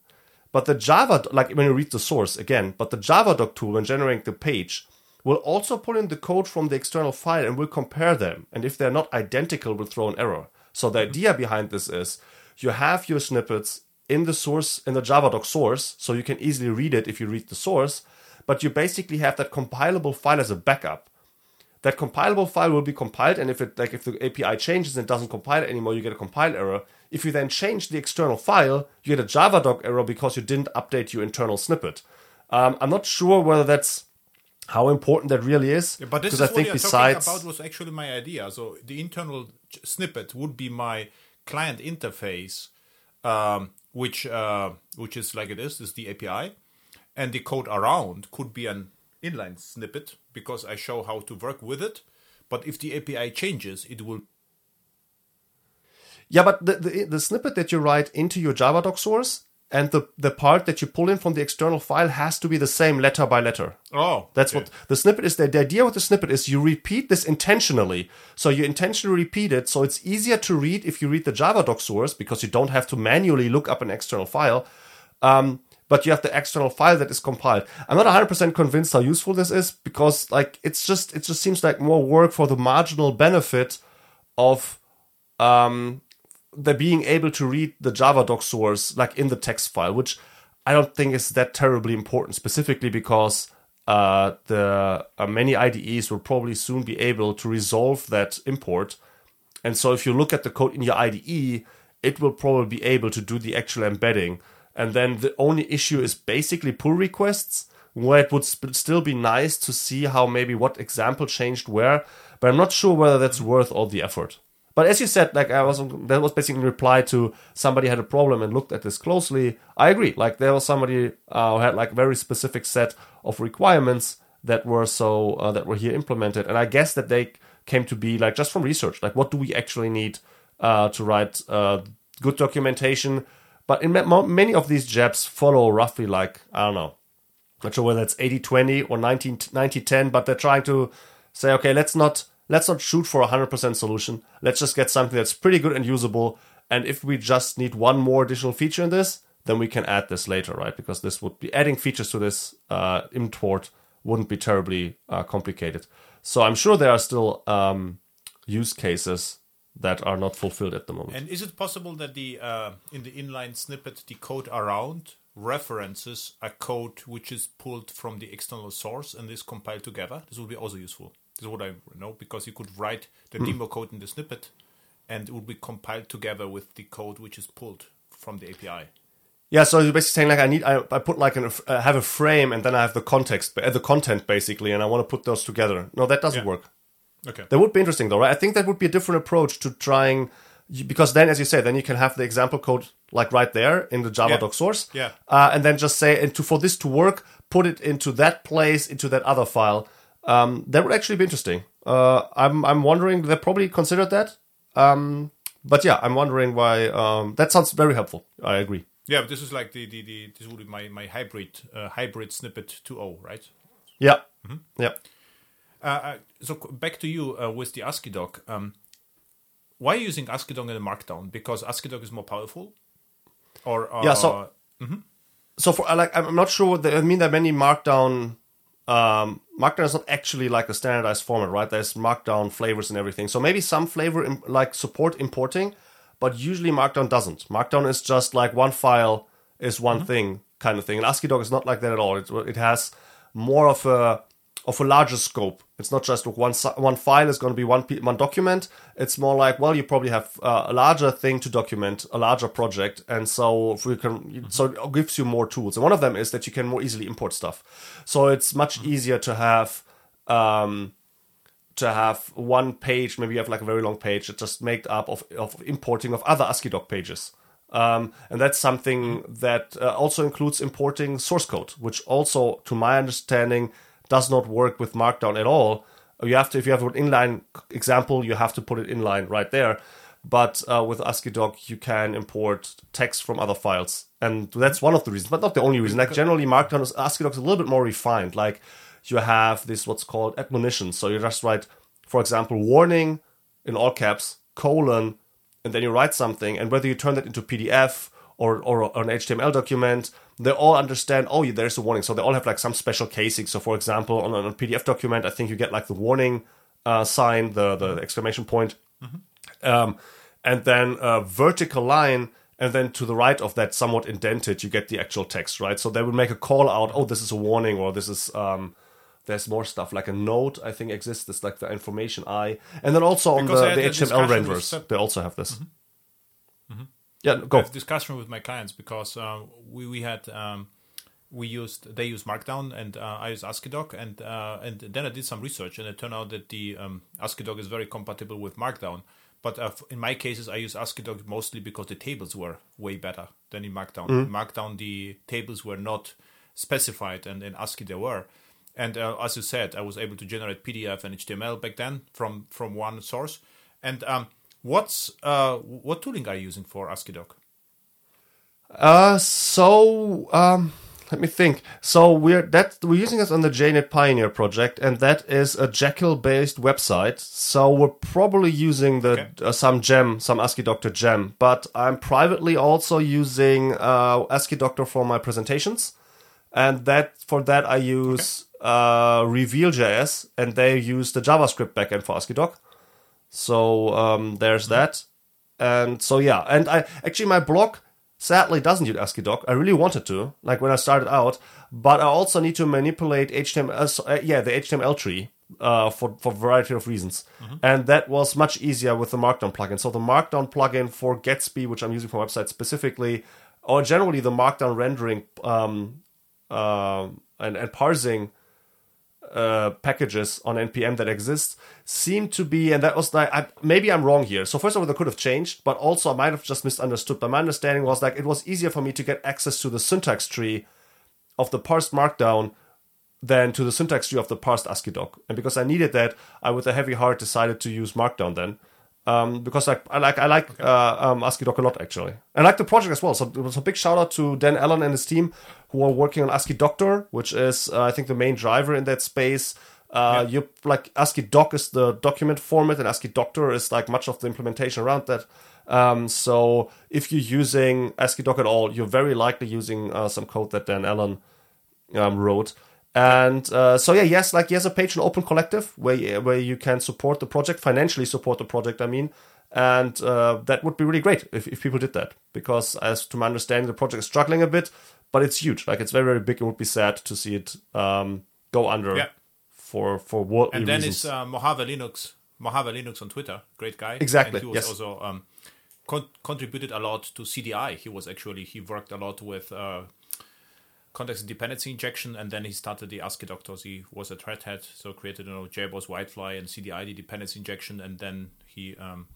but the Java, like when you read the source again, but the Java doc tool when generating the page will also pull in the code from the external file and will compare them. And if they're not identical, will throw an error. So the idea behind this is you have your snippets in the source, in the Javadoc source, so you can easily read it if you read the source, but you basically have that compilable file as a backup. That compilable file will be compiled, and if it like if the API changes and doesn't compile anymore, you get a compile error. If you then change the external file, you get a Javadoc error because you didn't update your internal snippet. Um, I'm not sure whether that's how important that really is.
Yeah, but this is
I
what
think
you're
besides
talking about was actually my idea. So the internal snippet would be my client interface, um, which uh, which is like it is, is the API, and the code around could be an inline snippet because I show how to work with it. But if the API changes, it will
Yeah, but the, the the snippet that you write into your Javadoc source and the the part that you pull in from the external file has to be the same letter by letter.
oh
That's
okay.
what the snippet is. The, the idea with the snippet is you repeat this intentionally. So you intentionally repeat it. So it's easier to read if you read the Javadoc source because you don't have to manually look up an external file. Um, but you have the external file that is compiled. I'm not 100% convinced how useful this is because like it's just it just seems like more work for the marginal benefit of um, the being able to read the Javadoc source like in the text file, which I don't think is that terribly important, specifically because uh, the uh, many IDEs will probably soon be able to resolve that import. And so if you look at the code in your IDE, it will probably be able to do the actual embedding. And then the only issue is basically pull requests, where it would sp- still be nice to see how maybe what example changed where, but I'm not sure whether that's worth all the effort. But as you said, like I was, that was basically a reply to somebody had a problem and looked at this closely. I agree. Like there was somebody uh, who had like very specific set of requirements that were so uh, that were here implemented, and I guess that they came to be like just from research. Like what do we actually need uh, to write uh, good documentation? But in ma- many of these JEPs follow roughly like I don't know, not sure whether it's 80-20 or 19 90-10, but they're trying to say, okay, let's not let's not shoot for a 100% solution. Let's just get something that's pretty good and usable. And if we just need one more additional feature in this, then we can add this later, right? Because this would be adding features to this uh, import wouldn't be terribly uh, complicated. So I'm sure there are still um, use cases that are not fulfilled at the moment.
And is it possible that the uh, in the inline snippet the code around references a code which is pulled from the external source and is compiled together? This would be also useful. Is what I know because you could write the demo code in the snippet, and it would be compiled together with the code which is pulled from the API.
Yeah, so you're basically saying like I need I, I put like an uh, have a frame and then I have the context uh, the content basically and I want to put those together. No, that doesn't
Yeah.
work.
Okay.
That would be interesting though, right? I think that would be a different approach to trying because then, as you say, then you can have the example code like right there in the Java
Yeah.
doc source,
Yeah.
uh, and then just say and to for this to work, put it into that place into that other file. Um, that would actually be interesting. Uh, I'm I'm wondering they probably considered that, um, but yeah, I'm wondering why. Um, that sounds very helpful. I agree.
Yeah, but this is like the, the, the this would be my my hybrid uh, hybrid snippet 2.0, right?
Yeah,
Mm-hmm.
yeah.
Uh, uh, so back to you uh, with the AsciiDoc. Um, why are you using AsciiDoc in Markdown? Because AsciiDoc is more powerful, or uh,
Yeah, so- so for like I'm not sure. That, I mean, there are many Markdown. Um, Markdown is not actually like a standardized format, right? There's Markdown flavors and everything. So maybe some flavor im- like support importing, but usually Markdown doesn't. Markdown is just like one file is one mm-hmm. thing kind of thing. And AsciiDoc is not like that at all. It, it has more of a of a larger scope. It's not just one one file is going to be one one document. It's more like well, you probably have uh, a larger thing to document, a larger project, and so if we can, so it gives you more tools. And one of them is that you can more easily import stuff. So it's much easier to have um, to have one page, maybe you have like a very long page that's just made up of, of importing of other AsciiDoc pages. Um, and that's something that uh, also includes importing source code, which also, to my understanding, does not work with Markdown at all. You have to, if you have an inline example, you have to put it inline right there. But uh, with AsciiDoc, you can import text from other files, and that's one of the reasons, but not the only reason. Like generally, Markdown is AsciiDoc is a little bit more refined. Like you have this what's called admonition. So you just write, for example, warning in all caps, colon, and then you write something. And whether you turn that into PDF or, or, or an HTML document, they all understand, oh, there's a warning. So they all have like some special casing. So for example, on, on a PDF document, I think you get like the warning uh, sign, the, the exclamation point. Mm-hmm. Um, and then a vertical line and then to the right of that somewhat indented you get the actual text right so they will make a call out oh this is a warning or this is um, there's more stuff like a note I think exists. It's like the information I, and then also on the, the HTML renderers they also have this. Mm-hmm. Mm-hmm. Yeah, go. I
have discussion with my clients because uh, we we had um, we used they use Markdown and uh, I use AsciiDoc and uh, and then I did some research and it turned out that the um, AsciiDoc is very compatible with Markdown. But uh, in my cases, I use AsciiDoc mostly because the tables were way better than in Markdown. Mm. In Markdown, the tables were not specified, and in ASCII they were. And uh, as you said, I was able to generate PDF and HTML back then from from one source. And um, what's uh, what tooling are you using for AsciiDoc?
Uh, so um, let me think. So we're that we're using this on the JUnit Pioneer project, and that is a Jekyll-based website. So we're probably using the okay. uh, some gem, some Asciidoctor gem. But I'm privately also using uh, Asciidoctor for my presentations, and that for that I use uh, Reveal.js, and they use the JavaScript backend for AsciiDoc. So um, there's that. And so yeah, and I actually my blog sadly doesn't use AsciiDoc. I really wanted to, like when I started out, but I also need to manipulate HTML. Uh, yeah, the HTML tree uh, for for a variety of reasons, mm-hmm. and that was much easier with the Markdown plugin. So the Markdown plugin for Gatsby, which I'm using for websites specifically, or generally the Markdown rendering um, uh, and and parsing uh, packages on npm that exist seem to be, and that was like I, maybe I'm wrong here. So first of all, they could have changed, but also I might have just misunderstood. But my understanding was like it was easier for me to get access to the syntax tree of the parsed Markdown than to the syntax tree of the parsed AsciiDoc. And because I needed that, I with a heavy heart decided to use Markdown then um, because I, I like I like okay. uh, um, AsciiDoc a lot actually. I like the project as well. So it was a big shout out to Dan Allen and his team who are working on Asciidoctor, which is uh, I think the main driver in that space. Uh, yeah. You like AsciiDoc is the document format, and Asciidoctor is like much of the implementation around that. Um, so if you're using AsciiDoc at all, you're very likely using uh, some code that Dan Allen um, wrote. And uh, so yeah, yes, like he has a page in Open Collective where where you can support the project financially, support the project. I mean, and uh, that would be really great if, if people did that because, as to my understanding, the project is struggling a bit, but it's huge. Like it's very very big. It would be sad to see it um, go under yeah. for for worldly
And then
reasons.
it's uh, Mojave Linux, Mojave Linux on Twitter, great guy.
Exactly.
And he was
yes.
also um, con- contributed a lot to CDI. He was actually he worked a lot with uh, context dependency injection, and then he started the Asciidoctors. He was at Red Hat, so created you know JBoss, WildFly, and CDI dependency injection, and then he um,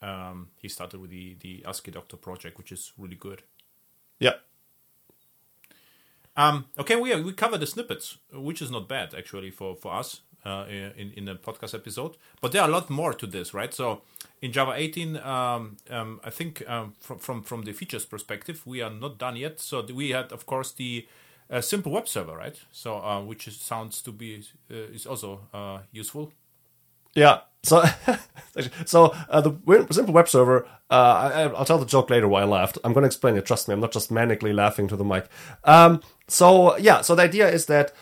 um, he started with the the Asciidoctor project, which is really good.
Yeah.
Um, okay, we we covered the snippets, which is not bad actually for for us uh, in in the podcast episode. But there are a lot more to this, right? So in Java 18, um, um, I think um, from, from from the features perspective, we are not done yet. So we had, of course, the uh, simple web server, right? So uh, which is, sounds to be uh, is also uh, useful.
Yeah. So, so uh, the simple web server. I, will tell the joke later why I laughed. I'm going to explain it. Trust me, I'm not just manically laughing to the mic. Um, so yeah. So the idea is that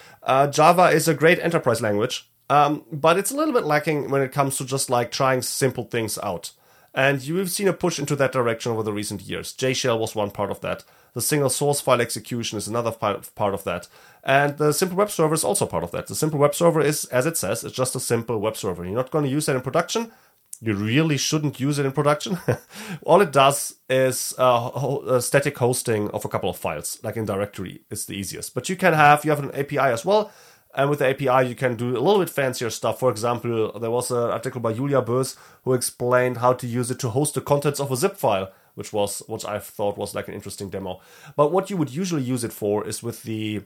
Java is a great enterprise language um, but it's a little bit lacking when it comes to just like trying simple things out. And you've seen a push into that direction over the recent years. JShell was one part of that. The single source file execution is another part of that. And the simple web server is also part of that. The simple web server is, as it says, it's just a simple web server. You're not going to use that in production. You really shouldn't use it in production. All it does is uh, static hosting of a couple of files, like in directory. It's the easiest. But you can have you have an API as well, And with the API, you can do a little bit fancier stuff. For example, there was an article by Julia Boes who explained how to use it to host the contents of a zip file, which was what I thought was like an interesting demo. But what you would usually use it for is with the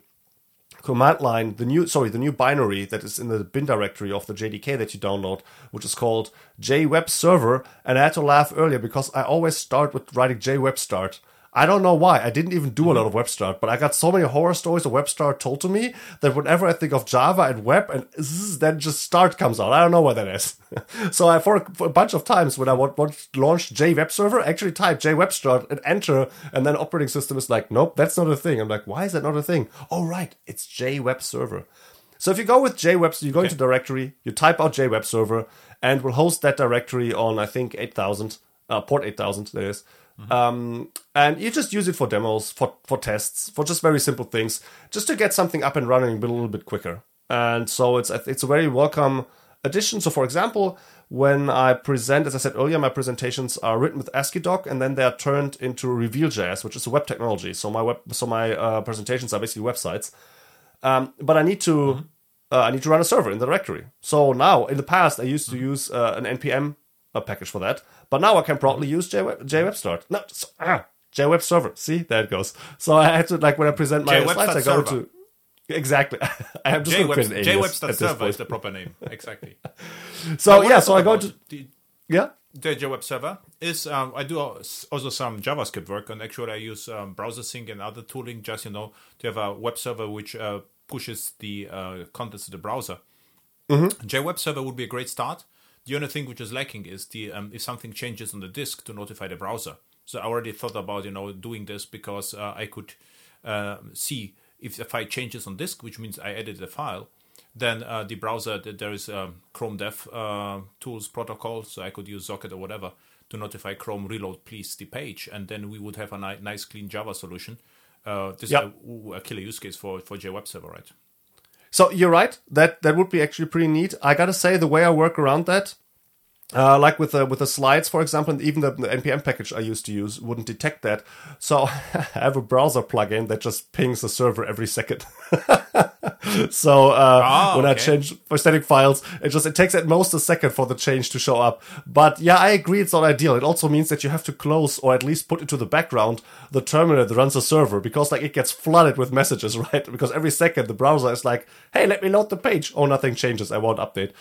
command line, the new sorry, the new binary that is in the bin directory of the JDK that you download, which is called JWebServer. And I had to laugh earlier because I always start with writing JWebStart. I don't know why. I didn't even do a lot of WebStart, but I got so many horror stories of WebStart told to me that whenever I think of Java and web, and zzz, then just start comes out. I don't know what that is. so I, for, for, a bunch of times when I want, want to launch JWebServer, actually type JWebStart and enter, and then operating system is like, nope, that's not a thing. I'm like, why is that not a thing? Oh, right, it's JWebServer. So if you go with JWeb, you go into directory, you type out JWebServer, and we'll host that directory on, I think, 8000, uh, port 8000, that is. Um, and you just use it for demos, for, for tests, for just very simple things, just to get something up and running a little bit quicker. And so it's it's a very welcome addition. So, for example, when I present, as I said earlier, my presentations are written with AsciiDoc, and then they are turned into Reveal.js, which is a web technology. So my web, so my uh, presentations are basically websites. Um, but I need to mm-hmm. uh, I need to run a server in the directory. So now, in the past, I used to use uh, an npm a package for that. But now I can proudly use JWeb, Start. No, so, ah, JWeb server. See, there it goes. So I had to like when I present my
JWeb
slides, I go
server.
to exactly. I have just
JWeb,
create an alias
JWebStart
at this
server
point.
is the proper name. Exactly.
So yeah, so I go to
the,
yeah.
the JWeb server is um, I do also some JavaScript work, and actually I use um, browser sync and other tooling just you know to have a web server which uh, pushes the uh, contents to the browser.
Mm-hmm.
JWeb server would be a great start. The only thing which is lacking is the um, if something changes on the disk to notify the browser. So I already thought about you know doing this because uh, I could uh, see if the file changes on disk, which means I edited the file. Then uh, the browser there is um, Chrome Dev uh, tools protocol, so I could use Socket or whatever to notify Chrome reload please the page, and then we would have a ni- nice clean Java solution. Uh, this
Yep.
is a, a killer use case for for JWeb server, right?
So you're right. That that would be actually pretty neat. I gotta say the way I work around that, uh, like with the with the slides, for example, and even the, the npm package I used to use wouldn't detect that. So I have a browser plugin that just pings the server every second. so uh,
Ah,
when I change for static files, it just it takes at most a second for the change to show up. But yeah, I agree it's not ideal. It also means that you have to close or at least put into the background the terminal that runs the server because like it gets flooded with messages, right? Because every second the browser is like, "Hey, let me load the page." Oh, nothing changes. I won't update.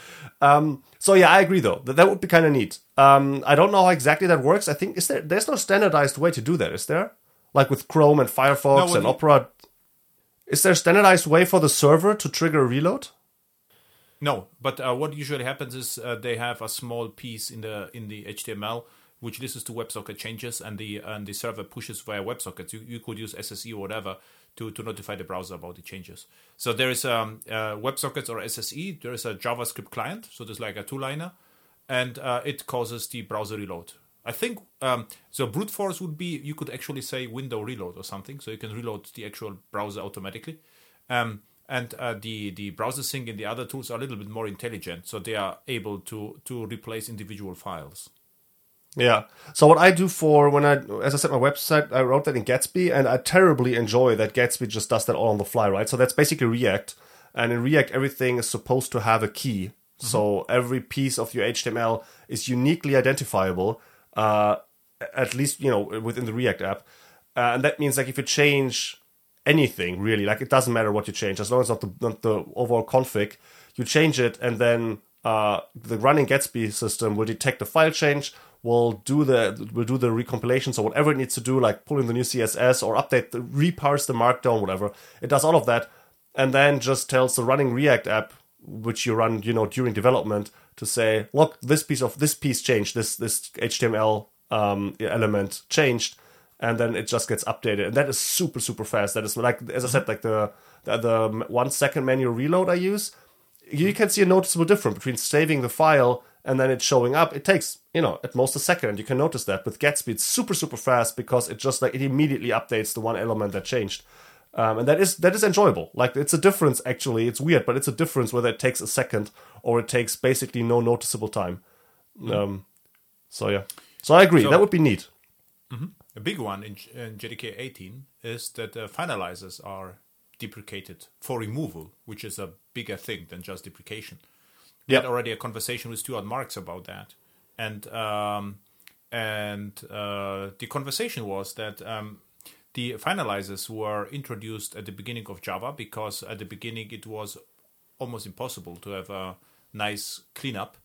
Um, so yeah, I agree though. That that would be kind of neat. Um, I don't know how exactly that works. I think is there there's no standardized way to do that, is there? Like with Chrome and Firefox
No,
and
you-
Opera. Is there a standardized way for the server to trigger a reload?
No, but uh, what usually happens is uh, they have a small piece in the in the HTML which listens to WebSocket changes, and the and the server pushes via WebSockets. You, you could use SSE or whatever to, to notify the browser about the changes. So there is um, uh, WebSockets or SSE. There is a JavaScript client, so there's like a two-liner, and uh, it causes the browser reload. I think um, so. Brute force would be you could actually say window reload or something, so you can reload the actual browser automatically. Um, and uh, the the browser sync and the other tools are a little bit more intelligent, so they are able to to replace individual files.
Yeah. So what I do for when I, as I said, my website, I wrote that in Gatsby, and I terribly enjoy that Gatsby just does that all on the fly, right? So that's basically React, and in React, everything is supposed to have a key. So every piece of your HTML is uniquely identifiable, uh, at least you know within the React app, uh, and that means like if you change anything really, like it doesn't matter what you change. As long as not the not the overall config, you change it, and then uh, the running Gatsby system will detect the file change, will do the will do the recompilation, so whatever it needs to do, like pull in the new CSS or update the reparse the markdown, whatever, it does all of that, and then just tells the running React app, which you run, you know, during development, to say, look, this piece of this piece changed, this this HTML um, element changed, and then it just gets updated, and that is super super fast. That is like as I said, like the the, the one second manual reload I use you can see a noticeable difference between saving the file and then it showing up. It takes, you know, at most a second. You can notice that. With Gatsby, it's super, super fast because it just like it immediately updates the one element that changed. Um, and that is that is enjoyable. Like it's a difference actually. It's weird, but it's a difference whether it takes a second or it takes basically no noticeable time. Um, so yeah. So I agree.
So-
that would be neat.
A big one in, in JDK 18 is that uh, finalizers are deprecated for removal, which is a bigger thing than just deprecation. We
Yep.
had already a conversation with Stuart Marks about that, and um, and uh, the conversation was that um, the finalizers were introduced at the beginning of Java because at the beginning it was almost impossible to have a nice cleanup.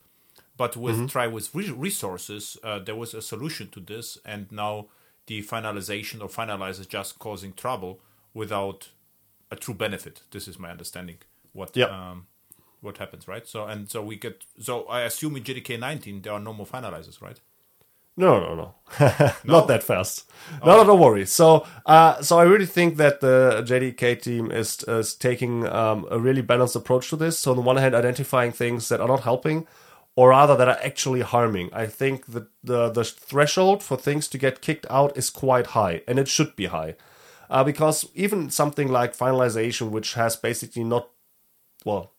But with try with re- resources, uh, there was a solution to this, and now the finalization or finalizers just causing trouble without a true benefit. This is my understanding. What
Yep.
um, what happens, right? So and so we get. So I assume in JDK 19 there are no more finalizers, right?
No, no, no, not that fast. No, no, don't worry. So, uh, so I really think that the JDK team is is taking um, a really balanced approach to this. So, on the one hand, identifying things that are not helping, or rather that are actually harming. I think that the the threshold for things to get kicked out is quite high, and it should be high, uh, because even something like finalization, which has basically not well,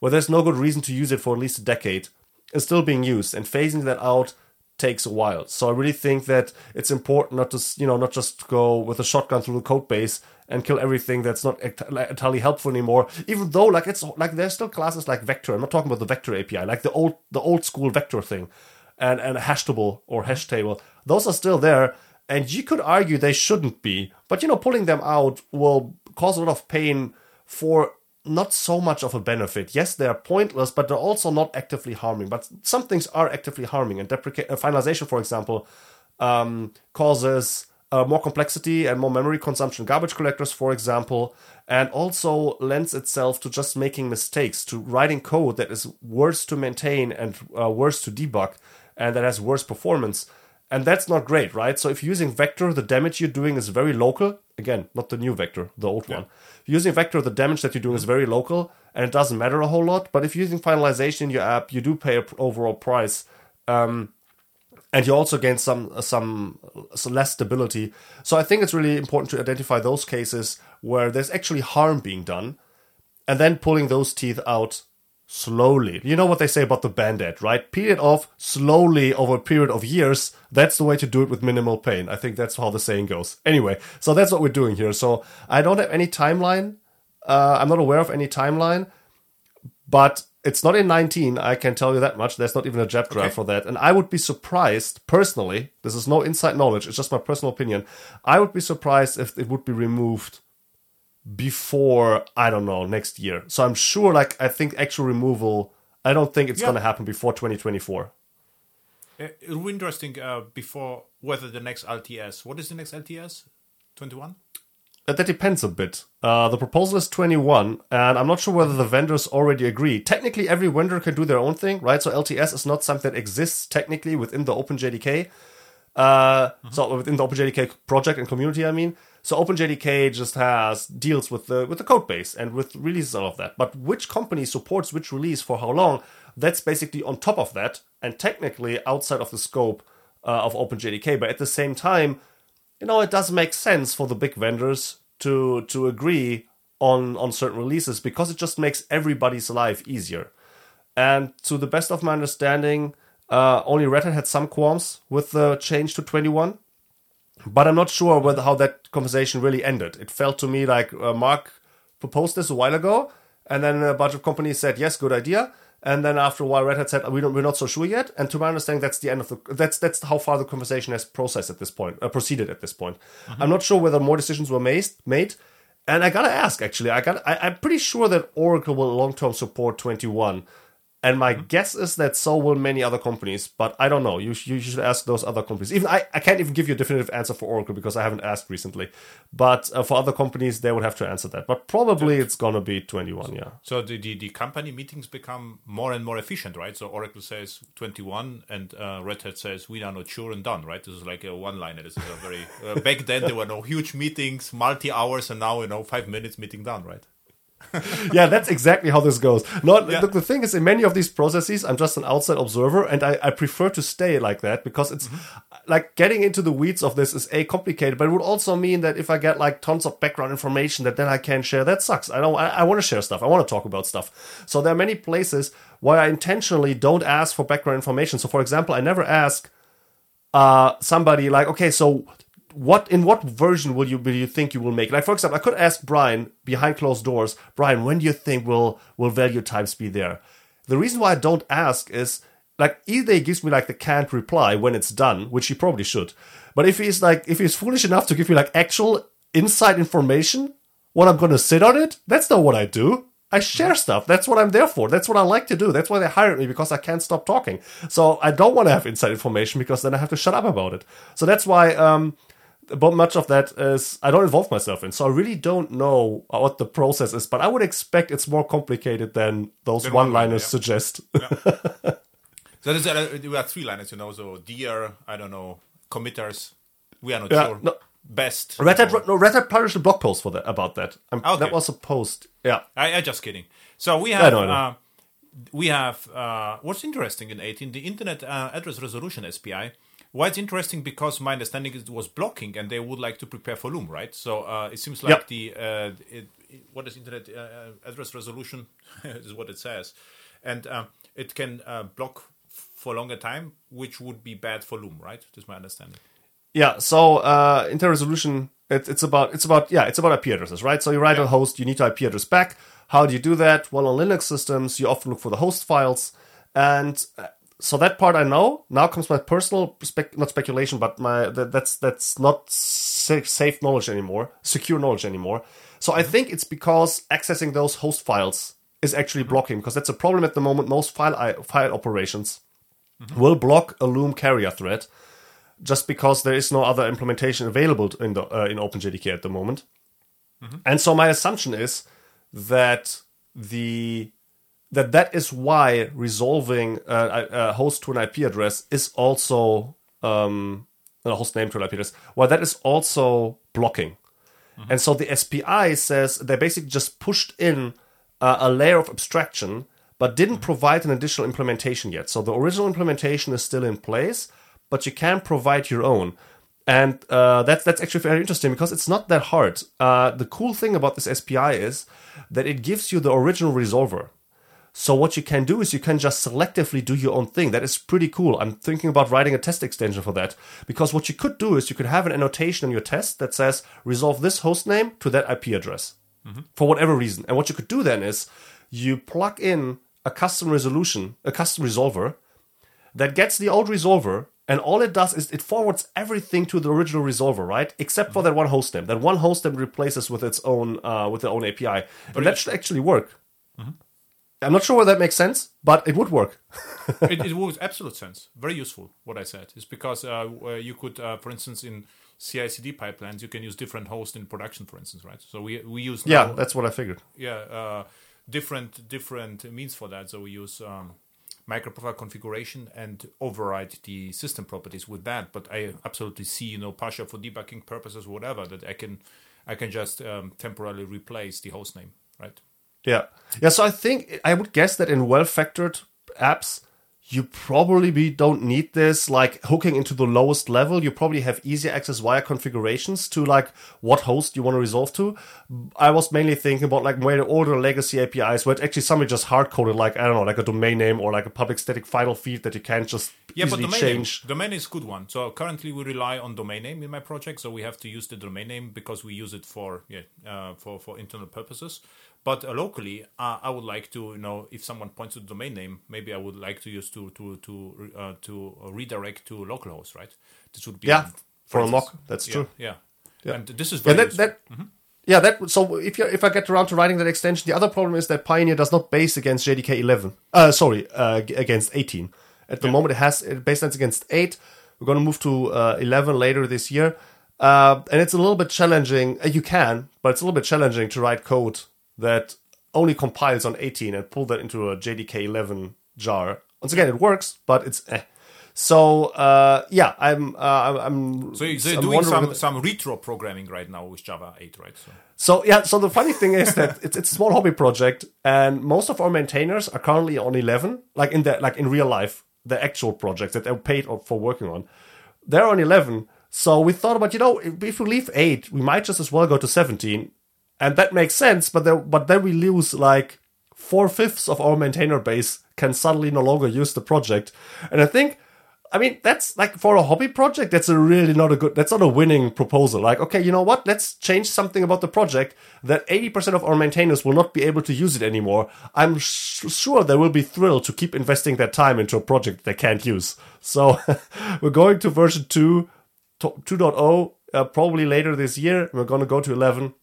well, there's no good reason to use it for at least a decade, is still being used, and phasing that out takes a while. So I really think that it's important not to, you know, not just go with a shotgun through the code base and kill everything that's not entirely helpful anymore. Even though, like, it's like there's still classes like Vector. I'm not talking about the Vector API, like the old, the old school Vector thing, and and a hash table or hash table. Those are still there, and you could argue they shouldn't be. But you know, pulling them out will cause a lot of pain for not so much of a benefit. Yes, they are pointless, but they're also not actively harming. But some things are actively harming, and depreca- uh, finalization, for example, um, causes uh, more complexity and more memory consumption. Garbage collectors, for example, and also lends itself to just making mistakes, to writing code that is worse to maintain and uh, worse to debug, and that has worse performance. And that's not great, right? So if you're using Vector, the damage you're doing is very local. Again, not the new Vector, the old one. If you're using Vector, the damage that you're doing is very local, and it doesn't matter a whole lot. But if you're using finalization in your app, you do pay an overall price, um, and you also gain some some, some less stability. So I think it's really important to identify those cases where there's actually harm being done, and then pulling those teeth out slowly. You know what they say about the band-aid, right? Peel it off slowly over a period of years. That's the way to do it with minimal pain. I think that's how the saying goes. Anyway, so that's what we're doing here. So I don't have any timeline. Uh, I'm not aware of any timeline, but it's not in 19. I can tell you that much. There's not even a JEP draft
Okay.
for that. And I would be surprised, personally, this is no inside knowledge, it's just my personal opinion. I would be surprised if it would be removed before I don't know next year. So I'm sure, like I think actual removal. I don't think it's
Yeah.
going to happen before 2024.
Uh, It'll be interesting uh, before whether the next LTS. What is the next LTS? 21?
Uh, That depends a bit. Uh, the proposal is 21, and I'm not sure whether the vendors already agree. Technically, every vendor can do their own thing, right? So LTS is not something that exists technically within the OpenJDK. Uh, So within the OpenJDK project and community, I mean. So OpenJDK just has deals with the with the code base and with releases all of that. But which company supports which release for how long? That's basically on top of that, and technically outside of the scope uh, of OpenJDK. But at the same time, you know, it does make sense for the big vendors to to agree on on certain releases because it just makes everybody's life easier. And to the best of my understanding, uh, only Red Hat had some qualms with the change to 21. But I'm not sure whether how that conversation really ended. It felt to me like uh, Mark proposed this a while ago, and then a bunch of companies said yes, good idea. And then after a while, Red Hat said we don't, we're not so sure yet. And to my understanding, that's the end of the that's that's how far the conversation has processed at this point, uh, proceeded at this point. I'm not sure whether more decisions were made. Made, and I gotta ask actually, I got I, I'm pretty sure that Oracle will long term support 21. And my guess is that so will many other companies, but I don't know. You, sh- you should ask those other companies. Even I, I can't even give you a definitive answer for Oracle because I haven't asked recently. But uh, for other companies, they would have to answer that. But probably it's gonna be 21. Yeah.
So the, the, the company meetings become more and more efficient, right? So Oracle says 21 and uh, Red Hat says we are not sure and done, right? This is like a one liner. This is a very, uh, back then there were no huge meetings, multi hours, and now, you know, five minutes meeting done, right?
yeah, that's exactly how this goes. No,
Yeah.
look, the thing is, in many of these processes, I'm just an outside observer, and I, I prefer to stay like that because it's like getting into the weeds of this is a complicated, but it would also mean that if I get like tons of background information that then I can't share, that sucks. I don't. I, I want to share stuff. I want to talk about stuff. So there are many places where I intentionally don't ask for background information. So, for example, I never ask uh, somebody like, okay, so what in what version will you will you think you will make? Like for example, I could ask Brian behind closed doors, Brian, when do you think will will value types be there? The reason why I don't ask is like either he gives me like the canned reply when it's done, which he probably should. But if he's like if he's foolish enough to give me like actual inside information, what I'm gonna sit on it, that's not what I do. I share stuff. That's what I'm there for. That's what I like to do. That's why they hired me because I can't stop talking. So I don't want to have inside information because then I have to shut up about it. So that's why um, but much of that is I don't involve myself in. So I really don't know what the process is, but I would expect it's more complicated than those
Than
one-liners
one-liner, yeah.
suggest.
So there's, uh, we have three liners, you know. So dear, I don't know, committers. We are not
Yeah,
sure.
no.
Best.
Red Hat, no, Red Hat published a blog post for that about that. Um,
Okay.
That was a post. Yeah.
I, I just kidding. So we have
know, I know.
Uh, we have uh, what's interesting in 18 the Internet uh, Address Resolution SPI. Why it's interesting because my understanding is it was blocking and they would like to prepare for Loom, right? So uh, it seems like
Yep.
the uh, it, it- what is Internet uh, uh, Address Resolution is what it says, and um, it can uh, block for a longer time, which would be bad for Loom, right? That's my understanding.
Yeah, so uh, inter-resolution, it, it's about it's about yeah, it's about IP addresses, right? So you write a host, you need to IP address back. How do you do that? Well, on Linux systems, you often look for the host files, and so that part I know. Now comes my personal spec, not speculation, but my that, that's that's not safe, safe knowledge anymore, secure knowledge anymore. So I mm-hmm. think it's because accessing those host files is actually mm-hmm. blocking because that's a problem at the moment. Most file I, file operations mm-hmm. will block a Loom carrier thread just because there is no other implementation available in the uh, in OpenJDK at the moment. And so my assumption is that the that that is why resolving uh, a, a host to an IP address is also um, a host name to an IP address. Well, that is also blocking. And so the SPI says they basically just pushed in uh, a layer of abstraction, but didn't provide an additional implementation yet. So the original implementation is still in place, but you can provide your own. And uh, that's that's actually very interesting because it's not that hard. Uh, the cool thing about this SPI is that it gives you the original resolver. So what you can do is you can just selectively do your own thing. That is pretty cool. I'm thinking about writing a test extension for that because what you could do is you could have an annotation in your test that says resolve this host name to that IP address mm-hmm. for whatever reason. And what you could do then is you plug in a custom resolution, a custom resolver that gets the old resolver and all it does is it forwards everything to the original resolver, right? Except for mm-hmm. that one host name. That one host name replaces with its own uh, with their own API. And that should actually work. Mm-hmm. I'm not sure whether that makes sense, but it would work.
it, it absolute sense. Very useful. What I said is because uh, you could, uh, for instance, in CI/CD pipelines, you can use different hosts in production, for instance, right? So we we use
yeah,
now-
that's what I figured.
yeah uh, different different means for that. So we use um, microprofile configuration and override the system properties with that. But I absolutely see you know partial for debugging purposes, whatever that I can I can just um, temporarily replace the host name, right?
Yeah. Yeah, so I think I would guess that in well factored apps, you probably be, don't need this like hooking into the lowest level. You probably have easier access via configurations to like what host you want to resolve to. I was mainly thinking about like where way older legacy APIs where it actually somebody just hard coded like I don't know, like a domain name or like a public static final feed that you can't just
Yeah, but
easily
domain
change.
name, domain is a good one. So currently we rely on domain name in my project, so we have to use the domain name because we use it for yeah uh, for for internal purposes. But uh, locally, uh, I would like to you know if someone points to the domain name, maybe I would like to use to to to uh, to redirect to localhost, right? This would be
Yeah, for a mock, that's
Yeah,
true.
Yeah. and this is
Yeah,
very
that,
useful.
that yeah, that so if you if I get around to writing that extension, the other problem is that Pioneer does not base against JDK 11. Uh, sorry, uh, against 18. At the moment, it has it baselines against 8. We're going to move to uh, 11 later this year, uh, and it's a little bit challenging. Uh, you can, but it's a little bit challenging to write code that only compiles on 18 and pull that into a JDK 11 jar. Once again, it works, but it's eh. So uh, yeah, I'm uh, I'm-
So you- so you're
I'm
doing some, some retro programming right now with Java 8, right? So
So yeah, so the funny thing is that it's, it's a small hobby project, and most of our maintainers are currently on eleven, like in the like in real life, the actual projects that they're paid for working on. They're on eleven, so we thought about you know if, we leave eight, we might just as well go to seventeen, and that makes sense. But then but then we lose like four fifths of our maintainer base can suddenly no longer use the project, and I think I mean, that's like for a hobby project, that's a really not a good, that's not a winning proposal. Like, okay, you know what? Let's change something about the project that 80% of our maintainers will not be able to use it anymore. I'm sh- sure they will be thrilled to keep investing their time into a project they can't use. So we're going to version 2, 2.0, uh, probably later this year. We're going to go to 11.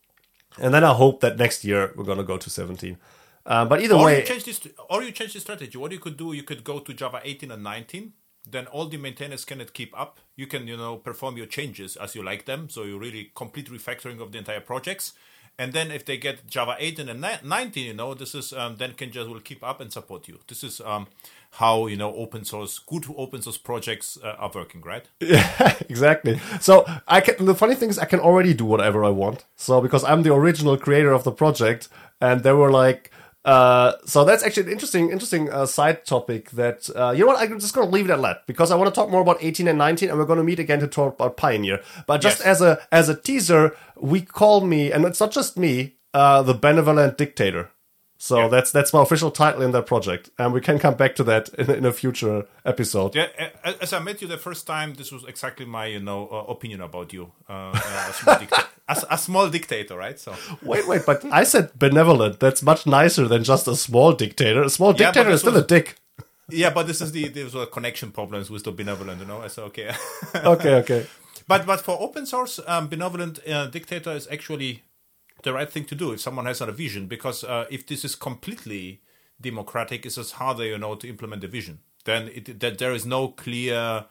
And then I hope that next year we're going to go to 17. Uh, but either
or
way,
you change this, or you change the strategy. What you could do, you could go to Java 18 and 19. Then all the maintainers cannot keep up. You can, you know, perform your changes as you like them. So you really complete refactoring of the entire projects. And then if they get Java 18 and 19, you know, this is um, then just will keep up and support you. This is um, how you know open source, good open source projects uh, are working, right?
Yeah, exactly. So I can. The funny thing is, I can already do whatever I want. So because I'm the original creator of the project, and they were like, uh, so that's actually an interesting, interesting uh, side topic. That uh, you know what, I'm just going to leave it at that because I want to talk more about 18 and 19, and we're going to meet again to talk about Pioneer. But just
Yes.
as a as a teaser, we call me, and it's not just me, uh, the benevolent dictator. So
Yeah.
that's that's my official title in that project, and we can come back to that in, in a future episode.
Yeah, as I met you the first time, this was exactly my you know uh, opinion about you. Uh, a, small a, a small dictator, right? So
Wait, wait, but I said benevolent. That's much nicer than just a small dictator. A small
Yeah,
dictator is still
was-
a dick.
yeah, but this is the these were connection problems with the benevolent, you know. I said okay.
Okay, okay.
But but for open source, um, benevolent uh, dictator is actually the right thing to do if someone has a vision, because uh, if this is completely democratic, it's just harder, you know, to implement the vision. Then it, that there is no clear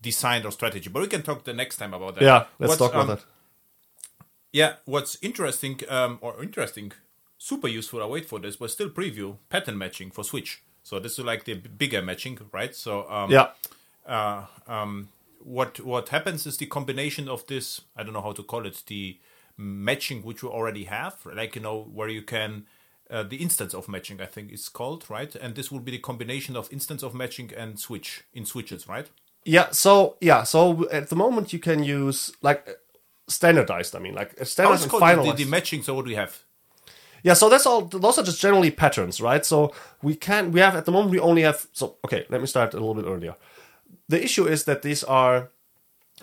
design or strategy. But we can talk the next time about that.
Yeah, let's
What's,
talk about
um,
that.
Yeah, what's interesting um, or interesting, super useful. I wait for this, but still preview pattern matching for Switch. So this is like the bigger matching, right? So um,
Yeah,
uh, um, what what happens is the combination of this I don't know how to call it the matching which you already have like you know where you can uh, the instance of matching I think it's called right and this will be the combination of instance of matching and switch in switches right
yeah. So yeah, so at the moment you can use like standardized. I mean, like standardized
is
and finalized.
the, the matching so what do we have
Yeah, so that's all. Those are just generally patterns, right? So we can we have at the moment we only have. So okay, let me start a little bit earlier. The issue is that these are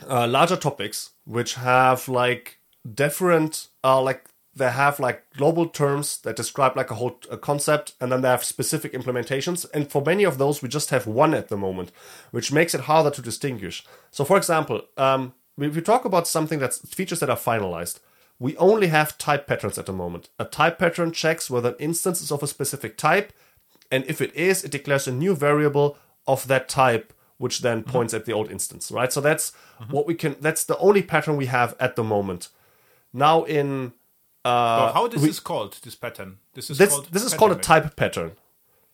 uh, larger topics which have like different, uh, like they have like global terms that describe like a whole a concept, and then they have specific implementations. And for many of those, we just have one at the moment, which makes it harder to distinguish. So, for example, um, if we talk about something that's features that are finalized, we only have type patterns at the moment. A type pattern checks whether an instance is of a specific type, and if it is, it declares a new variable of that type, which then points at the old instance, right? So that's what we can. That's the only pattern we have at the moment. Now in uh,
Well, how this is called this pattern this is
this,
called
this is called a type pattern.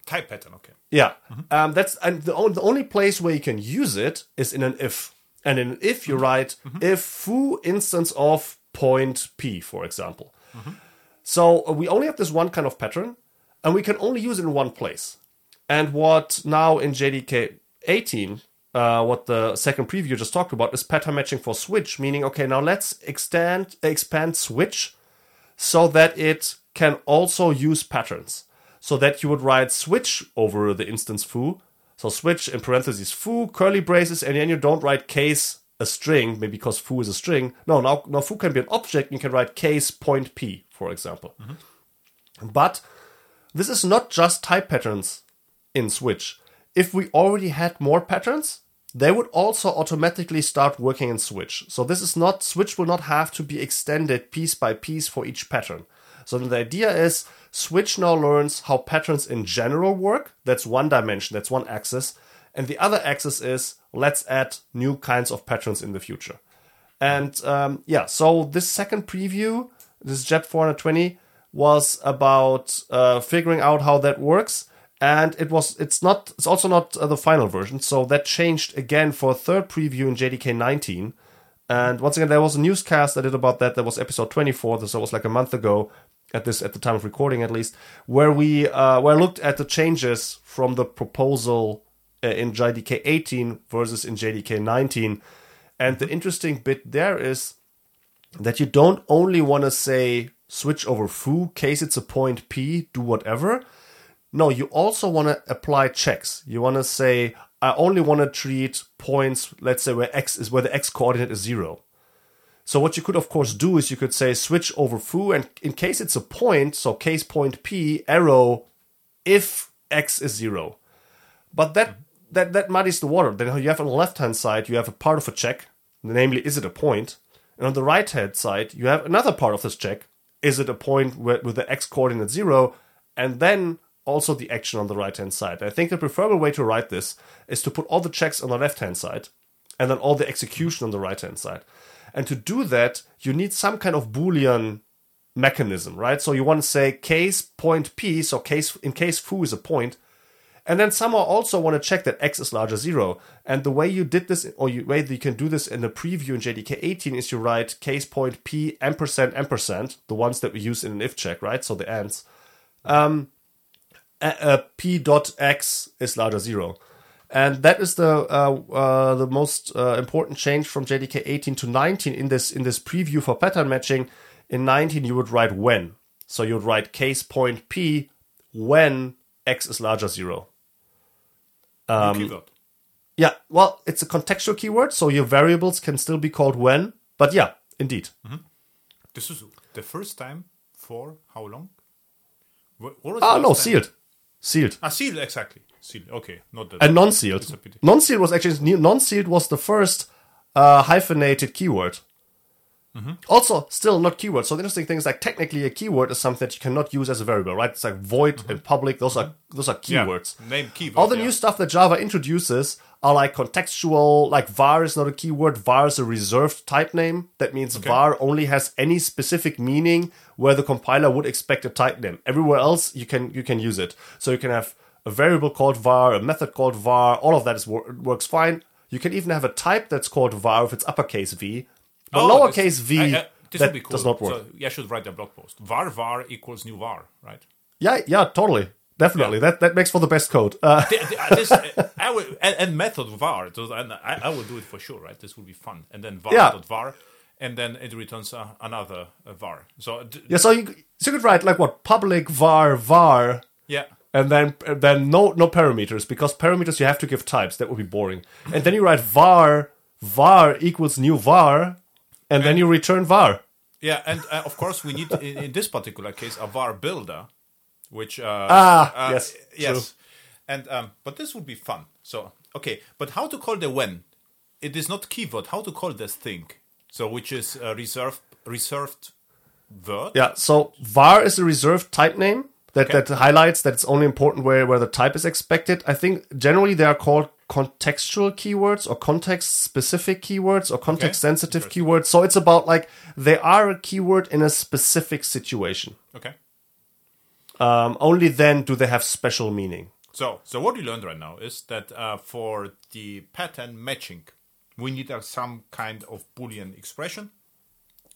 type pattern okay
Yeah, mm-hmm. um, that's and the, on, the only place where you can use it is in an if. And in an if, you mm-hmm. write mm-hmm. if foo instance of point p, for example. So uh, we only have this one kind of pattern, and we can only use it in one place. And what now in JDK 18, uh, what the second preview just talked about, is pattern matching for switch, meaning okay, now let's extend expand switch so that it can also use patterns. So that you would write switch over the instance foo. So switch in parentheses foo, curly braces, and then you don't write case a string, maybe because foo is a string. No, now, now foo can be an object, and you can write case point p, for example. But this is not just type patterns in Switch. If we already had more patterns, they would also automatically start working in Switch. So this is not, Switch will not have to be extended piece by piece for each pattern. So the idea is Switch now learns how patterns in general work. That's one dimension, that's one axis. And the other axis is let's add new kinds of patterns in the future. And um, yeah, so this second preview, this JEP 420, was about uh, figuring out how that works. And it was, it's not, it's also not uh, the final version. So that changed again for a third preview in JDK 19. And once again, there was a newscast I did about that. That was episode 24. So it was like a month ago at this, at the time of recording at least, where we, uh, where I looked at the changes from the proposal uh, in JDK 18 versus in JDK 19. And the interesting bit there is that you don't only want to say switch over foo, case it's a point p, do whatever. No, you also want to apply checks. You want to say, I only want to treat points, let's say where x is where the x coordinate is zero. So what you could of course do is you could say switch over foo, and in case it's a point, so case point p arrow if x is zero. But that that that muddies the water. Then you have on the left hand side you have a part of a check, namely is it a point, and on the right hand side you have another part of this check, is it a point with, with the x coordinate zero, and then also the action on the right hand side. I think the preferable way to write this is to put all the checks on the left hand side, and then all the execution on the right hand side. And to do that, you need some kind of Boolean mechanism, right? So you want to say case point p, so case in case foo is a point, and then somehow also want to check that x is larger zero. And the way you did this, or the way that you can do this in the preview in JDK 18 is you write case point p ampersand ampersand, the ones that we use in an if check, right? So the ands. Um, uh, p dot x is larger zero. And that is the uh, uh, the most uh, important change from JDK 18 to 19 in this in this preview for pattern matching. In 19, you would write when, so you would write case point p when x is larger zero.
Um, keyword.
Yeah, well, it's a contextual keyword, so your variables can still be called when. But yeah, indeed.
Mm-hmm. This is the first time for how long?
What, what ah, no, time? sealed. Sealed.
Ah, sealed, exactly. Sealed. Okay, not
that. And non-sealed. Non-sealed was actually non-sealed was the first uh, hyphenated keyword. Mm-hmm. Also, still not keyword. So the interesting thing is like technically a keyword is something that you cannot use as a variable, right? It's like void mm-hmm. and public. Those are those are keywords.
Yeah. Name keyword.
All the
yeah.
new stuff that Java introduces are like contextual. Like var is not a keyword. var is a reserved type name. That means okay. var only has any specific meaning where the compiler would expect a type name. Everywhere else you can you can use it. So you can have a variable called var, a method called var. All of that is works fine. You can even have a type that's called var if it's uppercase v but oh, lowercase v, I, I, this that cool. does not work. So
yeah, I should write a blog post. var var equals new var, right?
Yeah, yeah, totally. Definitely, yeah. that that makes for the best code. Uh,
this, I will, and, and, method var, and I, I, will do it for sure, right? This will be fun. And then var yeah. var, and then it returns uh, another uh, var. So
yeah, so you, so you could write like what public var var.
Yeah.
And then then no no parameters because parameters you have to give types. That would be boring. And then you write var var equals new var and, then you return var.
Yeah, and uh, of course we need in, in, this particular case a var builder, which uh,
ah uh, yes
yes, true. and um, but this would be fun. So okay, but how to call the when? It is not keyword. How to call this thing? So which is a reserved reserved word?
Yeah. So var is a reserved type name that okay. that highlights that it's only important where where the type is expected. I think generally they are called contextual keywords or context specific keywords or context sensitive okay. keywords. So it's about like they are a keyword in a specific situation.
Okay.
Um, only then do they have special meaning.
So, so what we learned right now is that uh, for the pattern matching, we need uh, some kind of Boolean expression,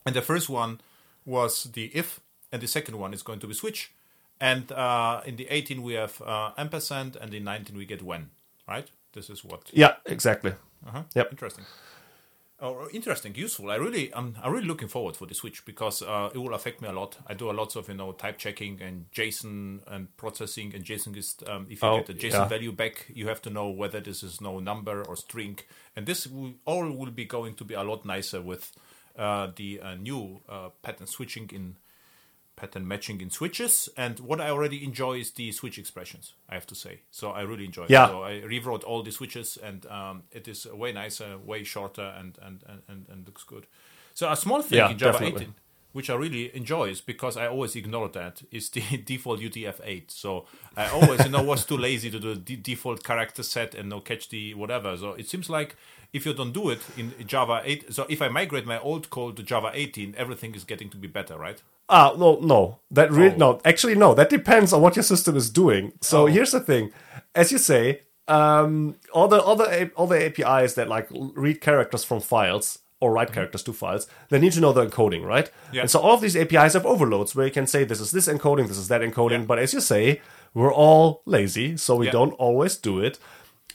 and the first one was the if, and the second one is going to be switch, and uh, in the 18 we have uh, ampersand, and in 19 we get when, right? This is what.
Yeah, exactly.
Uh-huh. Yep. Interesting. Oh, interesting, useful. I really, I'm, I'm really looking forward for the switch because uh, it will affect me a lot. I do a lot of you know type checking and JSON and processing. And JSON is um, if you oh, get the JSON yeah. value back, you have to know whether this is no number or string. And this will, all will be going to be a lot nicer with uh, the uh, new uh, pattern switching in pattern matching in switches. And what I already enjoy is the switch expressions, I have to say. So I really enjoy
yeah.
it. So I rewrote all the switches and um, it is way nicer, way shorter, and, and, and, and, looks good. So a small thing
yeah,
in Java
definitely.
18 which I really enjoy is because I always ignore that is the default UTF-8. So I always, you know, was too lazy to do the default character set and no catch the whatever. So it seems like if you don't do it in Java 8, so if I migrate my old code to Java 18, everything is getting to be better, right?
Ah, no, no. That really, oh. no. Actually, no. That depends on what your system is doing. So oh. here's the thing: as you say, um, all the other all the APIs that like read characters from files or write mm-hmm. characters to files, they need to know the encoding, right?
Yeah.
And so all of these APIs have overloads where you can say this is this encoding, this is that encoding. Yeah. But as you say, we're all lazy, so we yeah. don't always do it.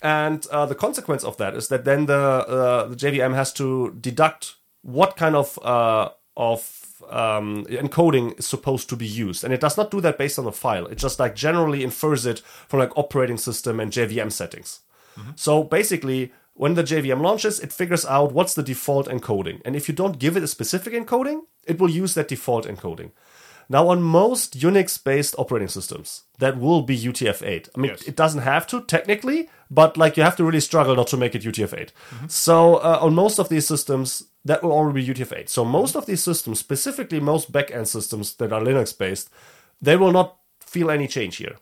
And uh, the consequence of that is that then the uh, the JVM has to deduct what kind of uh, of um, encoding is supposed to be used, and it does not do that based on the file. It just like generally infers it from like operating system and JVM settings. So basically, when the JVM launches, it figures out what's the default encoding, and if you don't give it a specific encoding, it will use that default encoding. Now, on most Unix based operating systems, that will be UTF-8. I mean,
Yes.
it doesn't have to technically, but like you have to really struggle not to make it UTF-8. So, uh, on most of these systems, that will already be UTF-8. So, most of these systems, specifically most backend systems that are Linux based, they will not feel any change here.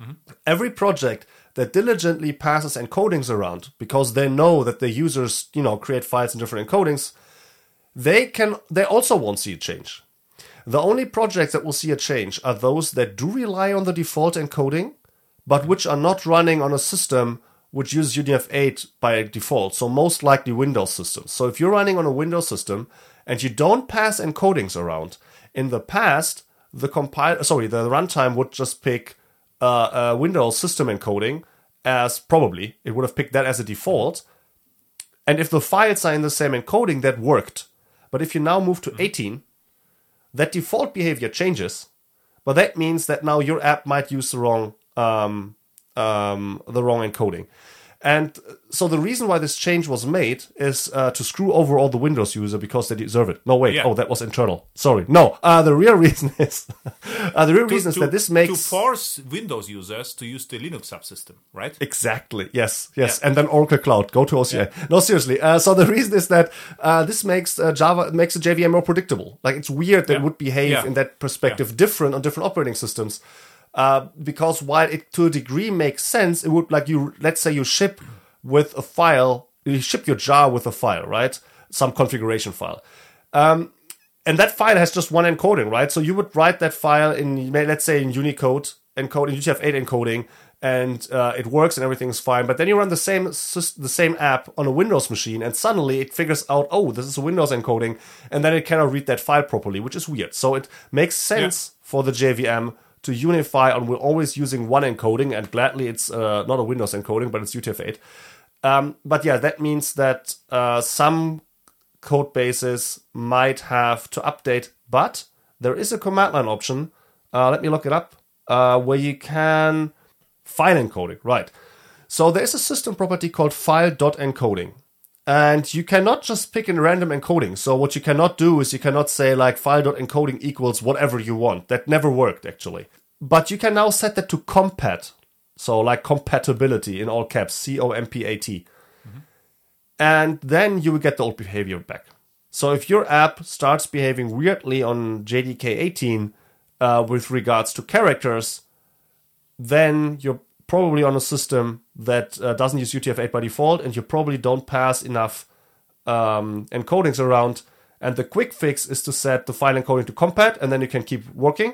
Mm-hmm. Every project that diligently passes encodings around because they know that the users, you know, create files in different encodings, they can they also won't see a change. The only projects that will see a change are those that do rely on the default encoding, but which are not running on a system which uses UTF-8 by default. So most likely Windows systems. So if you're running on a Windows system and you don't pass encodings around, in the past the compile sorry the runtime would just pick uh, a Windows system encoding as probably it would have picked that as a default. And if the files are in the same encoding, that worked. But if you now move to 18, that default behavior changes. But that means that now your app might use the wrong um, um, the wrong encoding. And so the reason why this change was made is uh, to screw over all the Windows user because they deserve it. No, wait.
Yeah.
Oh, that was internal. Sorry. No. Uh, the real reason is uh, the real reason is that this makes
to force Windows users to use the Linux subsystem, right?
Exactly. Yes. Yes.
Yeah.
And then Oracle Cloud. Go to OCI. No, seriously. Uh, so the reason is that uh, this makes uh, Java makes the JVM more predictable. Like it's weird that it would behave
Yeah.
in that perspective different on different operating systems. Uh, because while it to a degree makes sense, it would like you let's say you ship with a file, you ship your jar with a file, right? Some configuration file. Um, and that file has just one encoding, right? So you would write that file in, let's say, in Unicode encode in UTF-8 encoding, and uh, it works and everything's fine. But then you run the same the same app on a Windows machine, and suddenly it figures out, oh, this is a Windows encoding, and then it cannot read that file properly, which is weird. So it makes sense for the JVM to unify on we're always using one encoding, and gladly it's uh, not a Windows encoding, but it's UTF-8. Um, but yeah, that means that uh, some code bases might have to update, but there is a command line option. Uh, let me look it up, uh, where you can file encoding. Right. So there is a system property called file.encoding. And you cannot just pick in random encoding. So what you cannot do is you cannot say like file.encoding equals whatever you want. That never worked actually. But you can now set that to compat. So like compatibility in all caps, C O M P A T and then you will get the old behavior back. So if your app starts behaving weirdly on JDK 18 uh, with regards to characters, then you're probably on a system that uh, doesn't use UTF-8 by default, and you probably don't pass enough um, encodings around. And the quick fix is to set the file encoding to compat, and then you can keep working.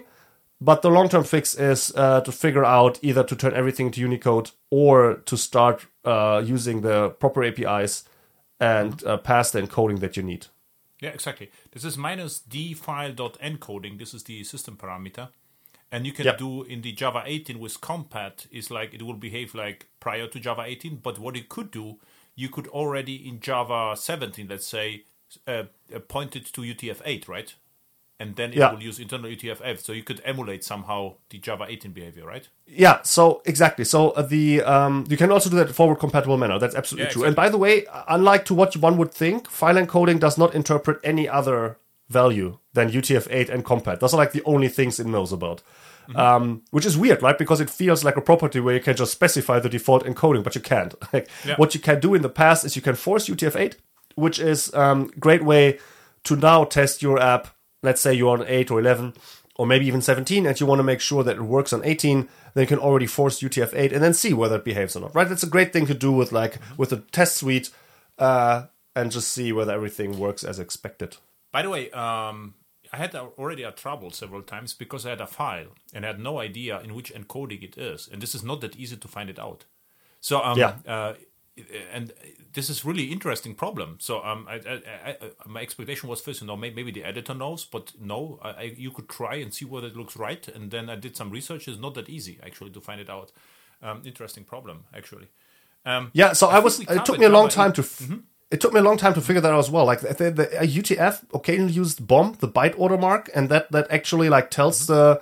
But the long term fix is uh, to figure out either to turn everything to Unicode or to start uh, using the proper APIs and uh, pass the encoding that you need.
Yeah, exactly. This is minus d file dot encoding. This is the system parameter. And you can
Yep.
do in the Java 18 with compat is like it will behave like prior to Java 18. But what it could do, you could already in Java 17, let's say, uh, uh, point it to UTF-8, right? And then it
Yeah.
will use internal UTF-8. So you could emulate somehow the Java 18 behavior, right?
Yeah, so exactly. So uh, the um, you can also do that in forward compatible manner. That's absolutely
Yeah,
true. And by the way, unlike to what one would think, file encoding does not interpret any other value than UTF-8 and compat. Those are like the only things it knows about. Um, which is weird, right? Because it feels like a property where you can just specify the default encoding, but you can't. Like,
Yeah.
What you can do in the past is you can force UTF-8, which is um, great way to now test your app. Let's say you're on 8 or 11 or maybe even 17 and you want to make sure that it works on 18 then you can already force UTF-8 and then see whether it behaves or not right that's a great thing to do with like with a test suite uh, and just see whether everything works as expected
By the way, um, I had already a trouble several times because I had a file and I had no idea in which encoding it is, and this is not that easy to find it out. So um,
Yeah.
uh, and this is really interesting problem. So um, I, I, I, my expectation was first, you know, maybe, the editor knows, but no, you could try and see whether it looks right, and then I did some research. It's not that easy actually to find it out. Um, interesting problem actually. Um,
yeah so i, was it took me a long time to f- it took me a long time to figure that out as well. Like the, the UTF occasionally used BOM, the byte order mark, and that that actually like tells the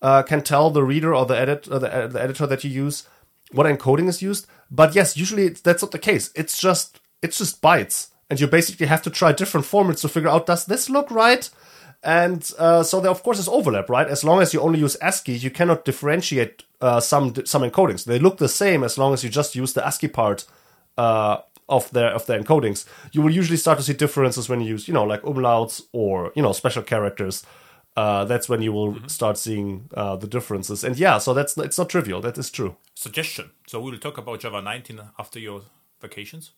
uh, can tell the reader or the edit or the, the editor that you use what encoding is used. But yes, usually it's, that's not the case. It's just it's just bytes, and you basically have to try different formats to figure out does this look right. And uh, so there, of course, is overlap, right? As long as you only use ASCII, you cannot differentiate uh, some some encodings. They look the same as long as you just use the ASCII part uh, of their of their encodings. You will usually start to see differences when you use, you know, like umlauts or you know special characters. Uh, that's when you will mm-hmm. start seeing uh, the differences. And yeah, so that's it's not trivial. That is true.
Suggestion. So we will talk about Java 19 after your vacations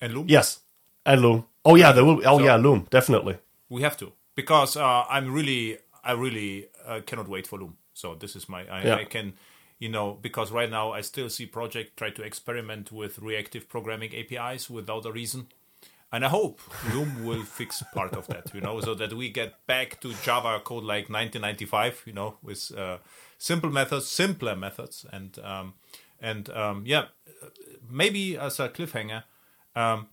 and Loom.
Yes, and Loom. Oh yeah, there will. Oh so yeah, Loom definitely.
We have to because uh, I'm really, I really uh, cannot wait for Loom. So this is my, I, yeah. I, can, you know, because right now I still see project try to experiment with reactive programming APIs without a reason, and I hope Loom will fix part of that, you know, so that we get back to Java code like 1995, you know, with uh, simple methods, simpler methods, and um, and um, yeah, maybe as a cliffhanger. Um,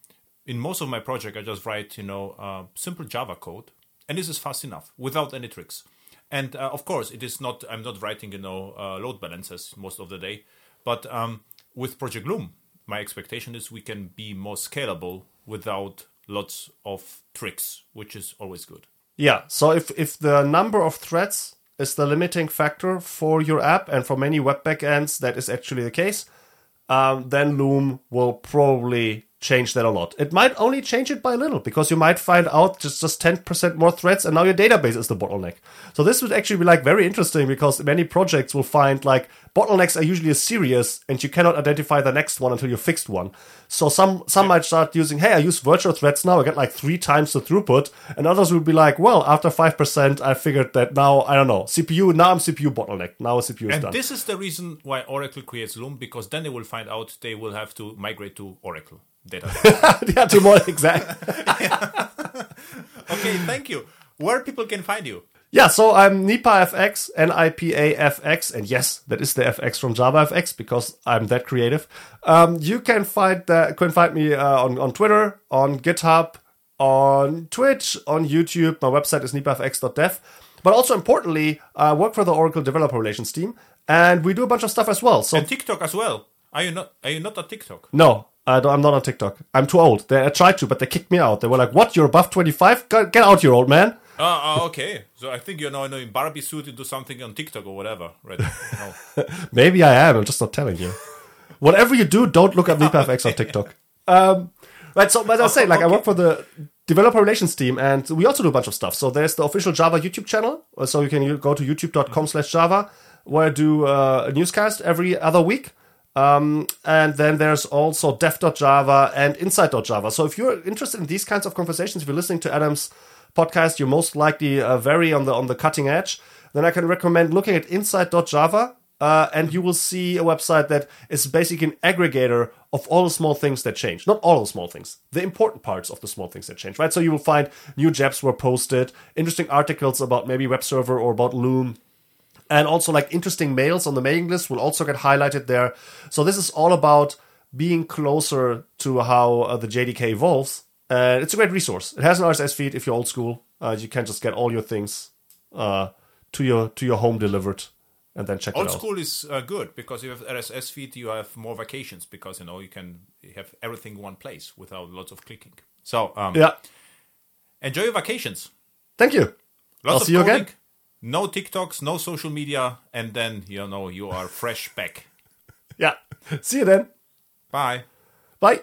in most of my project, I just write, you know, uh, simple Java code and this is fast enough without any tricks. And uh, of course, it is not. I'm not writing, you know, uh, load balancers most of the day, but um, with Project Loom, my expectation is we can be more scalable without lots of tricks, which is always good.
Yeah. So if if the number of threads is the limiting factor for your app, and for many web backends that is actually the case, um, then Loom will probably change that a lot. It might only change it by a little because you might find out just just 10% more threads and now your database is the bottleneck. So this would actually be like very interesting because many projects will find like bottlenecks are usually a series and you cannot identify the next one until you fixed one. So some some yeah. might start using, hey, I use virtual threads now, I get like three times the throughput, and others will be like, well, after five percent, I figured that now I don't know CPU now I'm CPU bottleneck now CPU is
and
done.
this is the reason why Oracle creates Loom because then they will find out they will have to migrate to Oracle database.
yeah, to more exact.
okay, thank you. Where people can find you?
Yeah, so I'm NipaFX, N-I-P-A-F-X, and yes, that is the FX from JavaFX because I'm that creative. Um, you can find that can find me uh, on on Twitter, on GitHub, on Twitch, on YouTube. My website is nipafx.dev. But also importantly, I work for the Oracle Developer Relations team, and we do a bunch of stuff as well. So
and TikTok as well. Are you not? Are you not on TikTok?
No, I'm not on TikTok. I'm too old. They, I tried to, but they kicked me out. They were like, "What? You're above 25? Get out, you old man."
Oh, uh, okay. So I think you're now in Barbie suit into something on TikTok or whatever, right?
No. Maybe I am. I'm just not telling you. Whatever you do, don't look at NipaFX on TikTok. Um, right. So, as I say, like okay. I work for the developer relations team, and we also do a bunch of stuff. So there's the official Java YouTube channel. So you can go to YouTube.com/slash Java, where I do uh, a newscast every other week. Um, and then there's also dev.java and inside.java. So if you're interested in these kinds of conversations, if you're listening to Adam's podcast, you're most likely uh, very on the on the cutting edge, then I can recommend looking at Inside.java. Uh, and you will see a website that is basically an aggregator of all the small things that change. Not all the small things, the important parts of the small things that change, right? So you will find new JEPs were posted, interesting articles about maybe web server or about Loom, and also like interesting mails on the mailing list will also get highlighted there. So this is all about being closer to how uh, the JDK evolves and it's a great resource. It has an RSS feed if you're old school. Uh, you can just get all your things uh, to your to your home delivered, and then check
old
it
out. Old school is uh, good because you have RSS feed. You have more vacations because you know you can have everything in one place without lots of clicking. So um,
yeah,
enjoy your vacations.
Thank you.
Lots I'll see coding, you again. No TikToks, no social media, and then you know you are fresh back.
yeah. See you then.
Bye.
Bye.